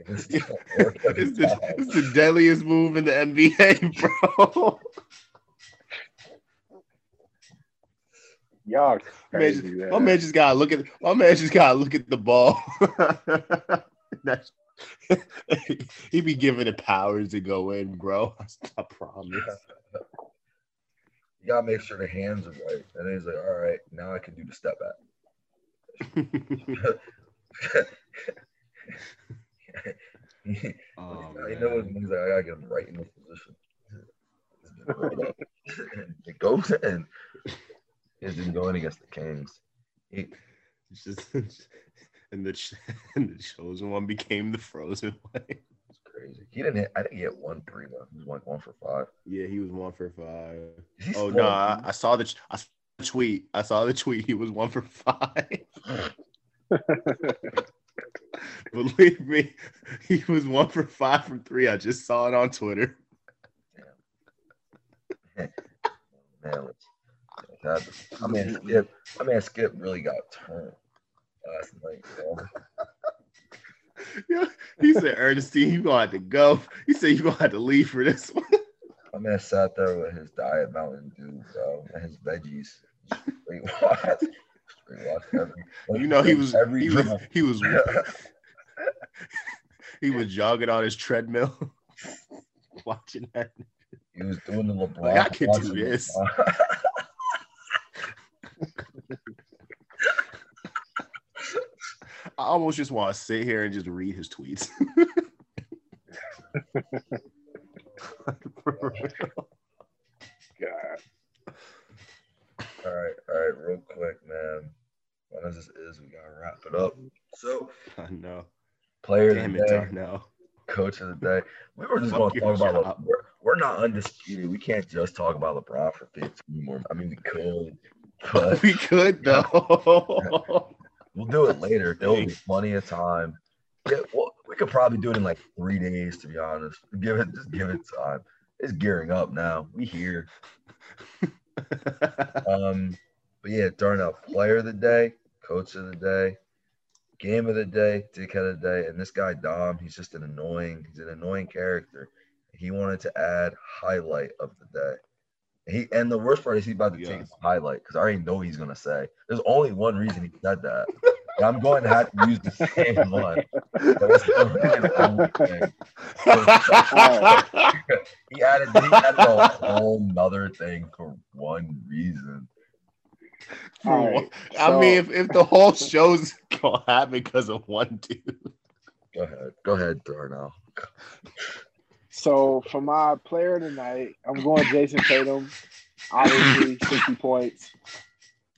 This bitch. This it's, don't work every the, it's the deadliest move in the NBA, bro. Y'all Man, crazy, just- man. my man just gotta look at my man just gotta look at the ball. That's he be giving it powers to go in, bro. I promise. You gotta make sure the hands are right. And then he's like, all right, now I can do the step back. oh, he knows man. he's like, I gotta get him right in this position. Right up. and it goes in. Didn't go in against the Kings. He, It's just and the and the chosen one became the frozen one. it's crazy. He didn't hit. I think he hit one three though. He was like one for five. Yeah, he was one for five. Oh no, I, I saw the I saw the tweet. I saw the tweet. He was one for five. Believe me, he was one for five from three. I just saw it on Twitter. Man, that, I mean, Skip. I mean, Skip really got turned last night. Bro. Yeah, he said, Ernestine, you gonna have to go. He said you gonna have to leave for this one. My man sat there with his diet Mountain Dew, bro, and his veggies. Every. You know he was every he was he was he was jogging on his treadmill, watching that. He was doing the LeBron. Like, I can do this. I almost just want to sit here and just read his tweets. God. All right, all right, real quick, man. When as this is, we gotta wrap it up. So, I know. player of the day, Darnell. coach of the day. We were just Fuck going to your talk about. job. We're, we're not undisputed. We can't just talk about LeBron for 15 more. I mean, we could, but We could though. we'll do it later. There will be plenty of time. Yeah, well, we could probably do it in like three days, to be honest. Give it, just give it time. It's gearing up now. We here. Um, but yeah, Darnell, player of the day, coach of the day, game of the day, dickhead of the day, and this guy Dom, he's just an annoying, he's an annoying character. He wanted to add highlight of the day. He and the worst part is he's about to take Yes. the highlight because I already know what he's gonna say. There's only one reason he said that. And I'm going to have to use the same one. But it's the only thing. He added, he added a whole nother thing for one reason. For All right, I so- mean, if, if the whole show's gonna happen because of one dude, Go ahead. Go ahead, Darnell. So for my player tonight, I'm going Jayson Tatum. Obviously, 60 points.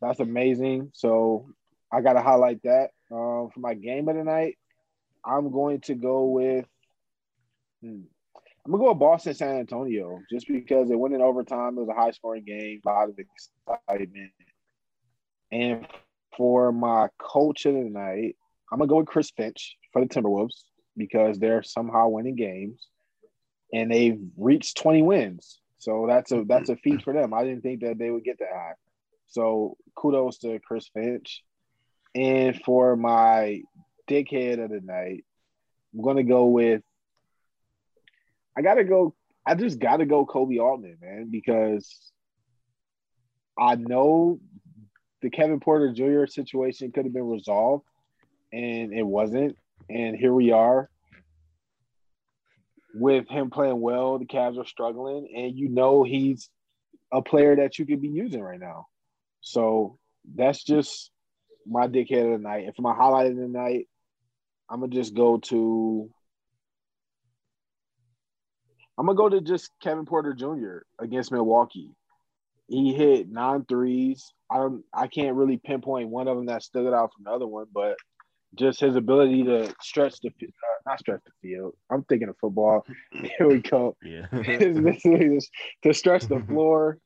That's amazing. So I got to highlight that. Um, for my game of the night, I'm going to go with. hmm, I'm gonna go with Boston San Antonio just because it went in overtime. It was a high scoring game, a lot of excitement. And for my coach of the night, I'm gonna go with Chris Finch for the Timberwolves because they're somehow winning games and they've reached 20 wins. So that's a that's a feat for them. I didn't think that they would get that high. So kudos to Chris Finch. And for my dickhead of the night, I'm gonna go with I gotta go, I just gotta go Koby Altman, man, because I know the Kevin Porter Jr. situation could have been resolved and it wasn't. And here we are with him playing well. The Cavs are struggling, and you know he's a player that you could be using right now. So that's just my dickhead of the night. And for my highlight of the night, I'm gonna just go to. I'm gonna go to just Kevin Porter Jr. against Milwaukee. He hit nine threes. I don't. I can't really pinpoint one of them that stood out from the other one, but just his ability to stretch the uh, not stretch the field. I'm thinking of football. Here we go. Yeah. It's basically just to stretch the floor.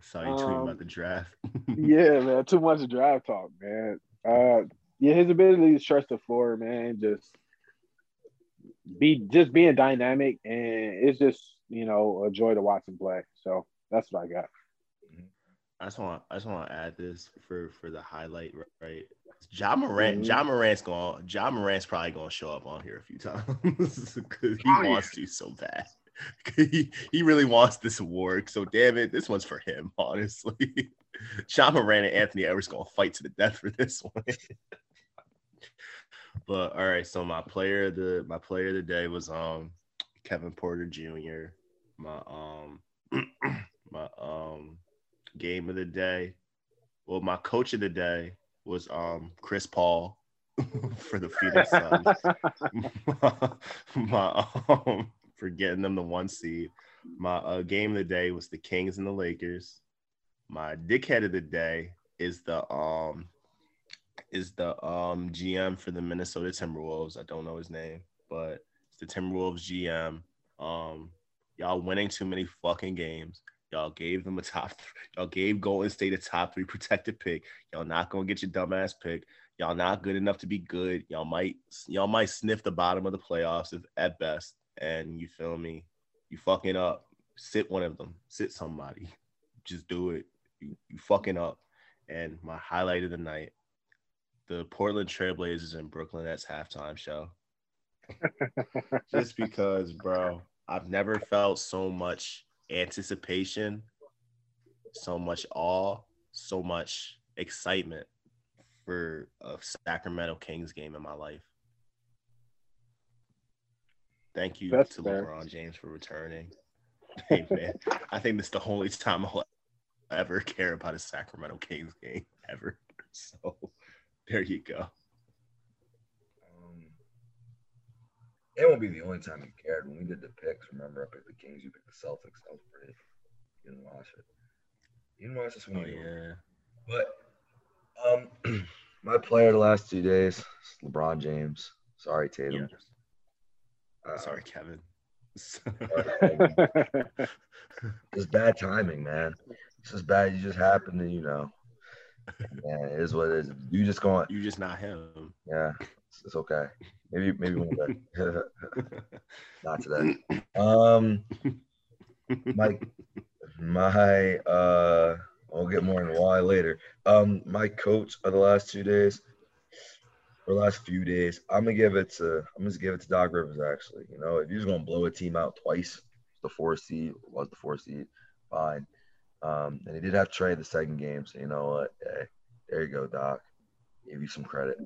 Saw you tweeting Um, about the draft. Yeah, man. Too much draft talk, man. Uh, yeah, his ability to stretch the floor, man. Just be just being dynamic, and it's just you know a joy to watch him play. So that's what I got. I just want I just want to add this for for the highlight, right? Ja Morant, Mhm. Ja Morant's going. Ja Morant's probably going to show up on here a few times because he Oh, yeah. wants to so bad. he he really wants this award. So damn it, this one's for him. Honestly, Ja Morant and Anthony Edwards going to fight to the death for this one. but all right, so my player of the my player of the day was um Kevin Porter Jr. My um my um game of the day. Well, my coach of the day was um Chris Paul for the Phoenix Suns. my um for getting them the one seed. My uh, game of the day was the Kings and the Lakers. My dickhead of the day is the um is the um GM for the Minnesota Timberwolves. I don't know his name, but it's the Timberwolves GM. Um, y'all winning too many fucking games. Y'all gave them a top. Y'all gave Golden State a top three protected pick. Y'all not gonna get your dumbass pick. Y'all not good enough to be good. Y'all might y'all might sniff the bottom of the playoffs if, at best. And you feel me? You fucking up. Sit one of them. Sit somebody. Just do it. You, you fucking up. And my highlight of the night, the Portland Trailblazers and Brooklyn Nets halftime show. Just because, bro, I've never felt so much anticipation, so much awe, so much excitement for a Sacramento Kings game in my life. Thank you That's to fair. LeBron James for returning. Hey man, I think this is the only time I'll ever care about a Sacramento Kings game ever. So there you go. Um, it won't be the only time you cared. When we did the picks, remember I picked the Kings, you picked the Celtics. That was pretty. You didn't watch it. You didn't watch this one Oh either. yeah. But um, my player the last two days, is LeBron James. Sorry, Tatum. Uh, Sorry, Kevin. It's bad timing, man. It's just bad. You just happen to, you know. Yeah, it is what it is. You just going, you just not him. yeah, it's, it's okay. Maybe, maybe one day. Not today. Um, my, my, uh, I'll get more into why later. Um, my coach of the last two days, or last few days, I'm gonna give it to, I'm gonna give it to Doc Rivers. Actually, you know, if you're gonna blow a team out twice, the four seed was the four seed, fine. Um, and he did have Trey the second game, so you know what? Hey, there you go, Doc. Give you some credit.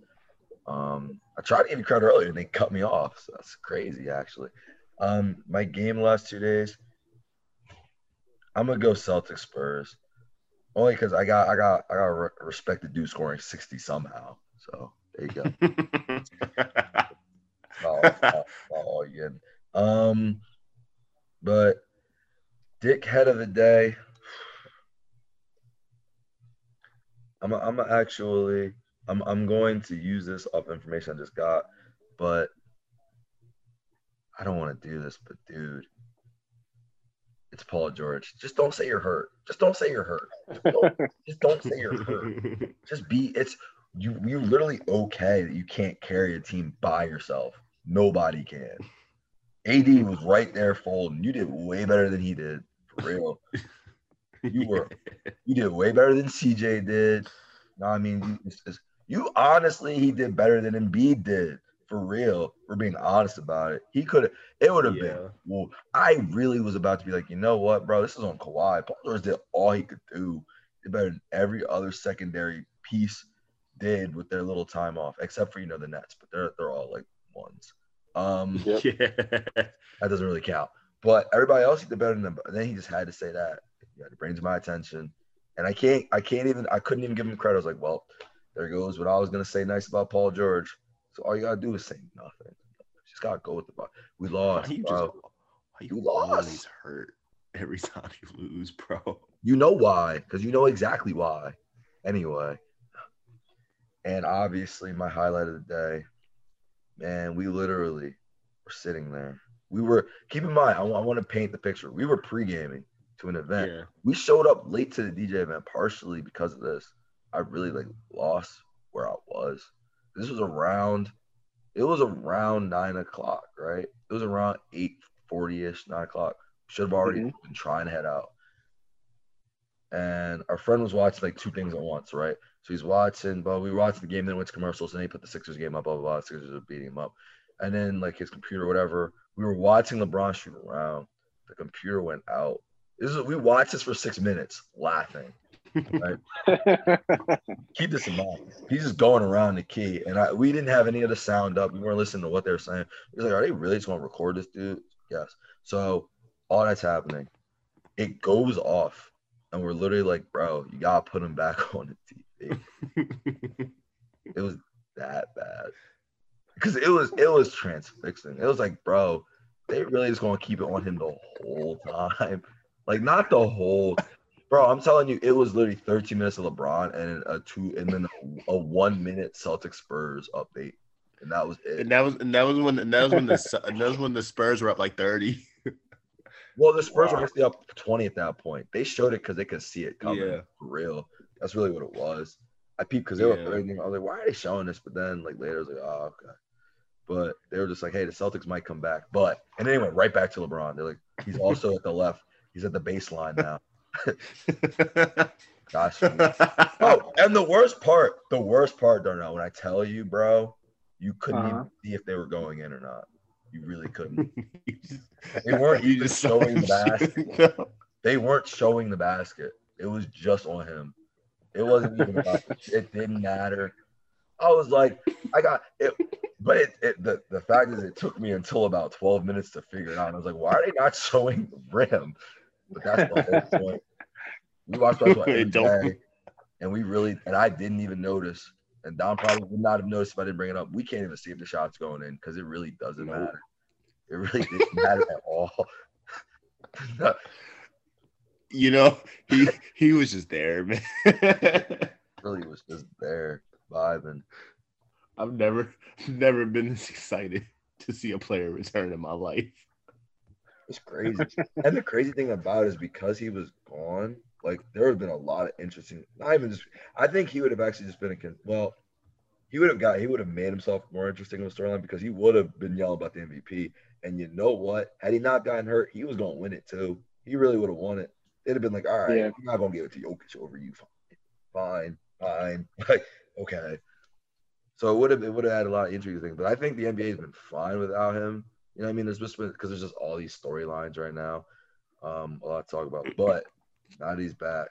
Um, I tried to give you credit earlier, and they cut me off. So that's crazy, actually. Um, my game last two days, I'm gonna go Celtics Spurs, only because I got I got I got respect the dude scoring 60 somehow. So there you go. all again. Um, but dick head of the day. I'm I'm actually I'm I'm going to use this off information I just got, but I don't want to do this, but dude, it's Paul George. Just don't say you're hurt. Just don't say you're hurt. Just don't, just don't say you're hurt. Just be it's you you're literally okay that you can't carry a team by yourself. Nobody can. AD was right there folding. You did way better than he did. For real. You were you did way better than CJ did. No, I mean you, it's- you honestly he did better than Embiid did. For real. For being honest about it. He could have it would have been well, I really was about to be like, you know what, bro? This is on Kawhi. Paul George did all he could do. Did better than every other secondary piece did with their little time off, except for you know the Nets, but they're they're all like ones. Um, Yep. Yeah. that doesn't really count. But everybody else he did better than them. And then he just had to say that. Yeah, it brings my attention. And I can't I can't even I couldn't even give him credit. I was like, well, there goes what I was gonna say nice about Paul George. So all you gotta do is say nothing. Just gotta go with the ball. We lost, Why you bro. just why you We lost. always hurt every time you lose, bro? You know why? Because you know exactly why. Anyway, and obviously my highlight of the day, man, we literally were sitting there. We were keep in mind. I, want to paint the picture. We were pre gaming to an event. Yeah. we showed up late to the DJ event partially because of this. I really like lost where I was. This was around, it was around nine o'clock, right? It was around eight forty ish, nine o'clock. Should have already Mhm. been trying to head out. And our friend was watching like two things at once, right? So he's watching, but we watching the game, then went to commercials, and then he put the Sixers game up, blah blah blah. Sixers are beating him up, and then like his computer, whatever. We were watching LeBron shoot around. The computer went out. This is we watched this for six minutes, laughing. Keep this in mind. He's just going around the key, and I, we didn't have any of the sound up. We weren't listening to what they were saying. Was like, are they really just going to record this dude? Yes. So all that's happening, it goes off, and we're literally like, bro, you gotta put him back on the TV. It was that bad because it was it was transfixing. It was like, bro, they really just gonna keep it on him the whole time, like not the whole. Bro, I'm telling you, it was literally 13 minutes of LeBron and a two, and then a, a one minute Celtic Spurs update, and that was it. and that was and that was when and that was when the and that was when the Spurs were up like thirty. Well, the Spurs Wow. were actually up 20 at that point. They showed it because they could see it coming Yeah. for real. That's really what it was. I peeped because they were Yeah. 30. I was like, why are they showing this? But then, like, later, I was like, oh, okay. But they were just like, hey, the Celtics might come back. But, and then it went right back to LeBron. They're like, he's also at the left. He's at the baseline now. Gosh. Oh, and the worst part, the worst part, Darnell, when I tell you, bro, you couldn't Uh-huh. even see if they were going in or not. You really couldn't. You just- They weren't you even just showing the basket. They weren't showing the basket. It was just on him. It wasn't even about it didn't matter. I was like, I got it, but it, it the, the fact is it took me until about 12 minutes to figure it out. And I was like, why are they not showing the rim? But that's the whole point. We watched basketball every don't- and we really and I didn't even notice. And Don probably would not have noticed if I didn't bring it up. We can't even see if the shot's going in because it really doesn't Nope. matter. It really didn't matter at all. You know, he he was just there, man. really was just there vibing. I've never never been this excited to see a player return in my life. It's crazy. and the crazy thing about it is because he was gone, like there would have been a lot of interesting. Not even just. I think he would have actually just been a well. He would have got. He would have made himself more interesting in the storyline because he would have been yelling about the MVP. And you know what? Had he not gotten hurt, he was gonna win it too. He really would have won it. It'd have been like, all right, Yeah. I'm not gonna give it to Jokic over you. Fine, fine, like okay. So it would have it would have had a lot of intrigue things, but I think the NBA has been fine without him. You know what I mean? There's just been because there's just all these storylines right now. Um, a lot to talk about. But now that he's back.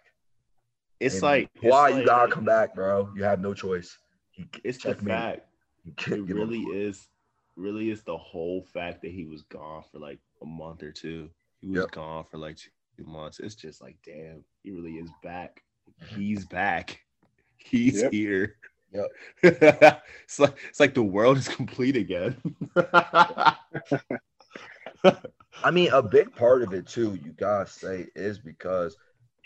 It's and like it's why you like- gotta come back, bro. You have no choice. He, It's the checkmate. fact. It really is. Really is the whole fact that he was gone for like a month or two. He was Yep. gone for like two months. It's just like, damn, he really is back. He's back. He's Yep. here. Yep. it's like it's like the world is complete again. I mean, a big part of it too, you gotta say, is because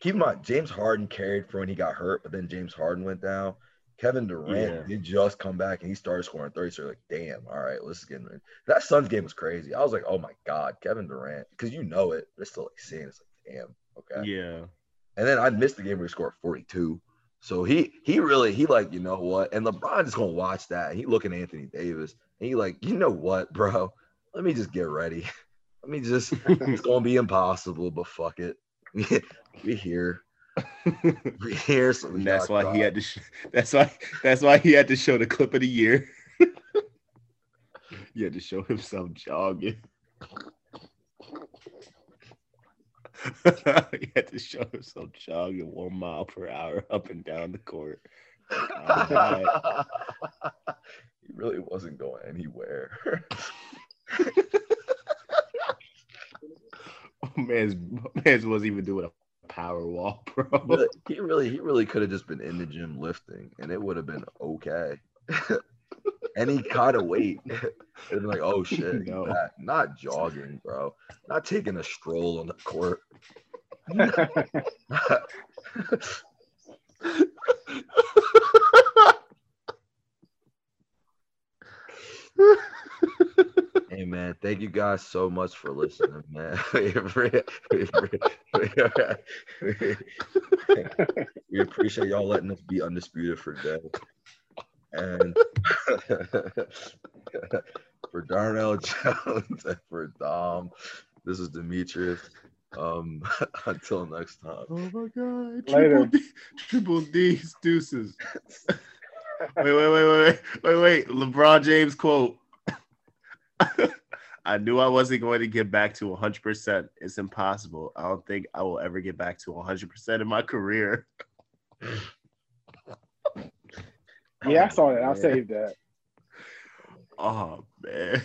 keep in mind James Harden carried for when he got hurt, but then James Harden went down. Kevin Durant Yeah. did just come back and he started scoring 30. So you're like, damn, all right, let's get in. That Suns game was crazy. I was like, oh my God, Kevin Durant, because you know it. They're still like seeing it. it's like, damn, okay. yeah. And then I missed the game where he scored 42. So he he really he like, you know what? And LeBron LeBron's gonna watch that. He looking at Anthony Davis and he like, you know what, bro? Let me just get ready. Let me just it's gonna be impossible, but fuck it. We here. We here. So we that's why he had to. Sh- that's why. That's why he had to show the clip of the year. he had to show himself jogging. he had to show himself jogging one mile per hour up and down the court. He really wasn't going anywhere. Oh, man's man's wasn't even doing a power walk, bro. He really he really could have just been in the gym lifting and it would have been okay. Any kind of weight. Be like, oh shit, No. not, not jogging, bro. Not taking a stroll on the court. hey man, thank you guys so much for listening, man. we, we appreciate y'all letting us be undisputed for a day. And for Darnell Jones and for Dom, this is Demetrius. Um, until next time. Oh my god. Later. Triple, D, triple D's deuces. wait, wait, wait, wait, wait, wait, wait. LeBron James quote. I knew I wasn't going to get back to 100%. It's impossible. I don't think I will ever get back to 100% in my career. Yeah, I saw that. I saved that. Oh, man.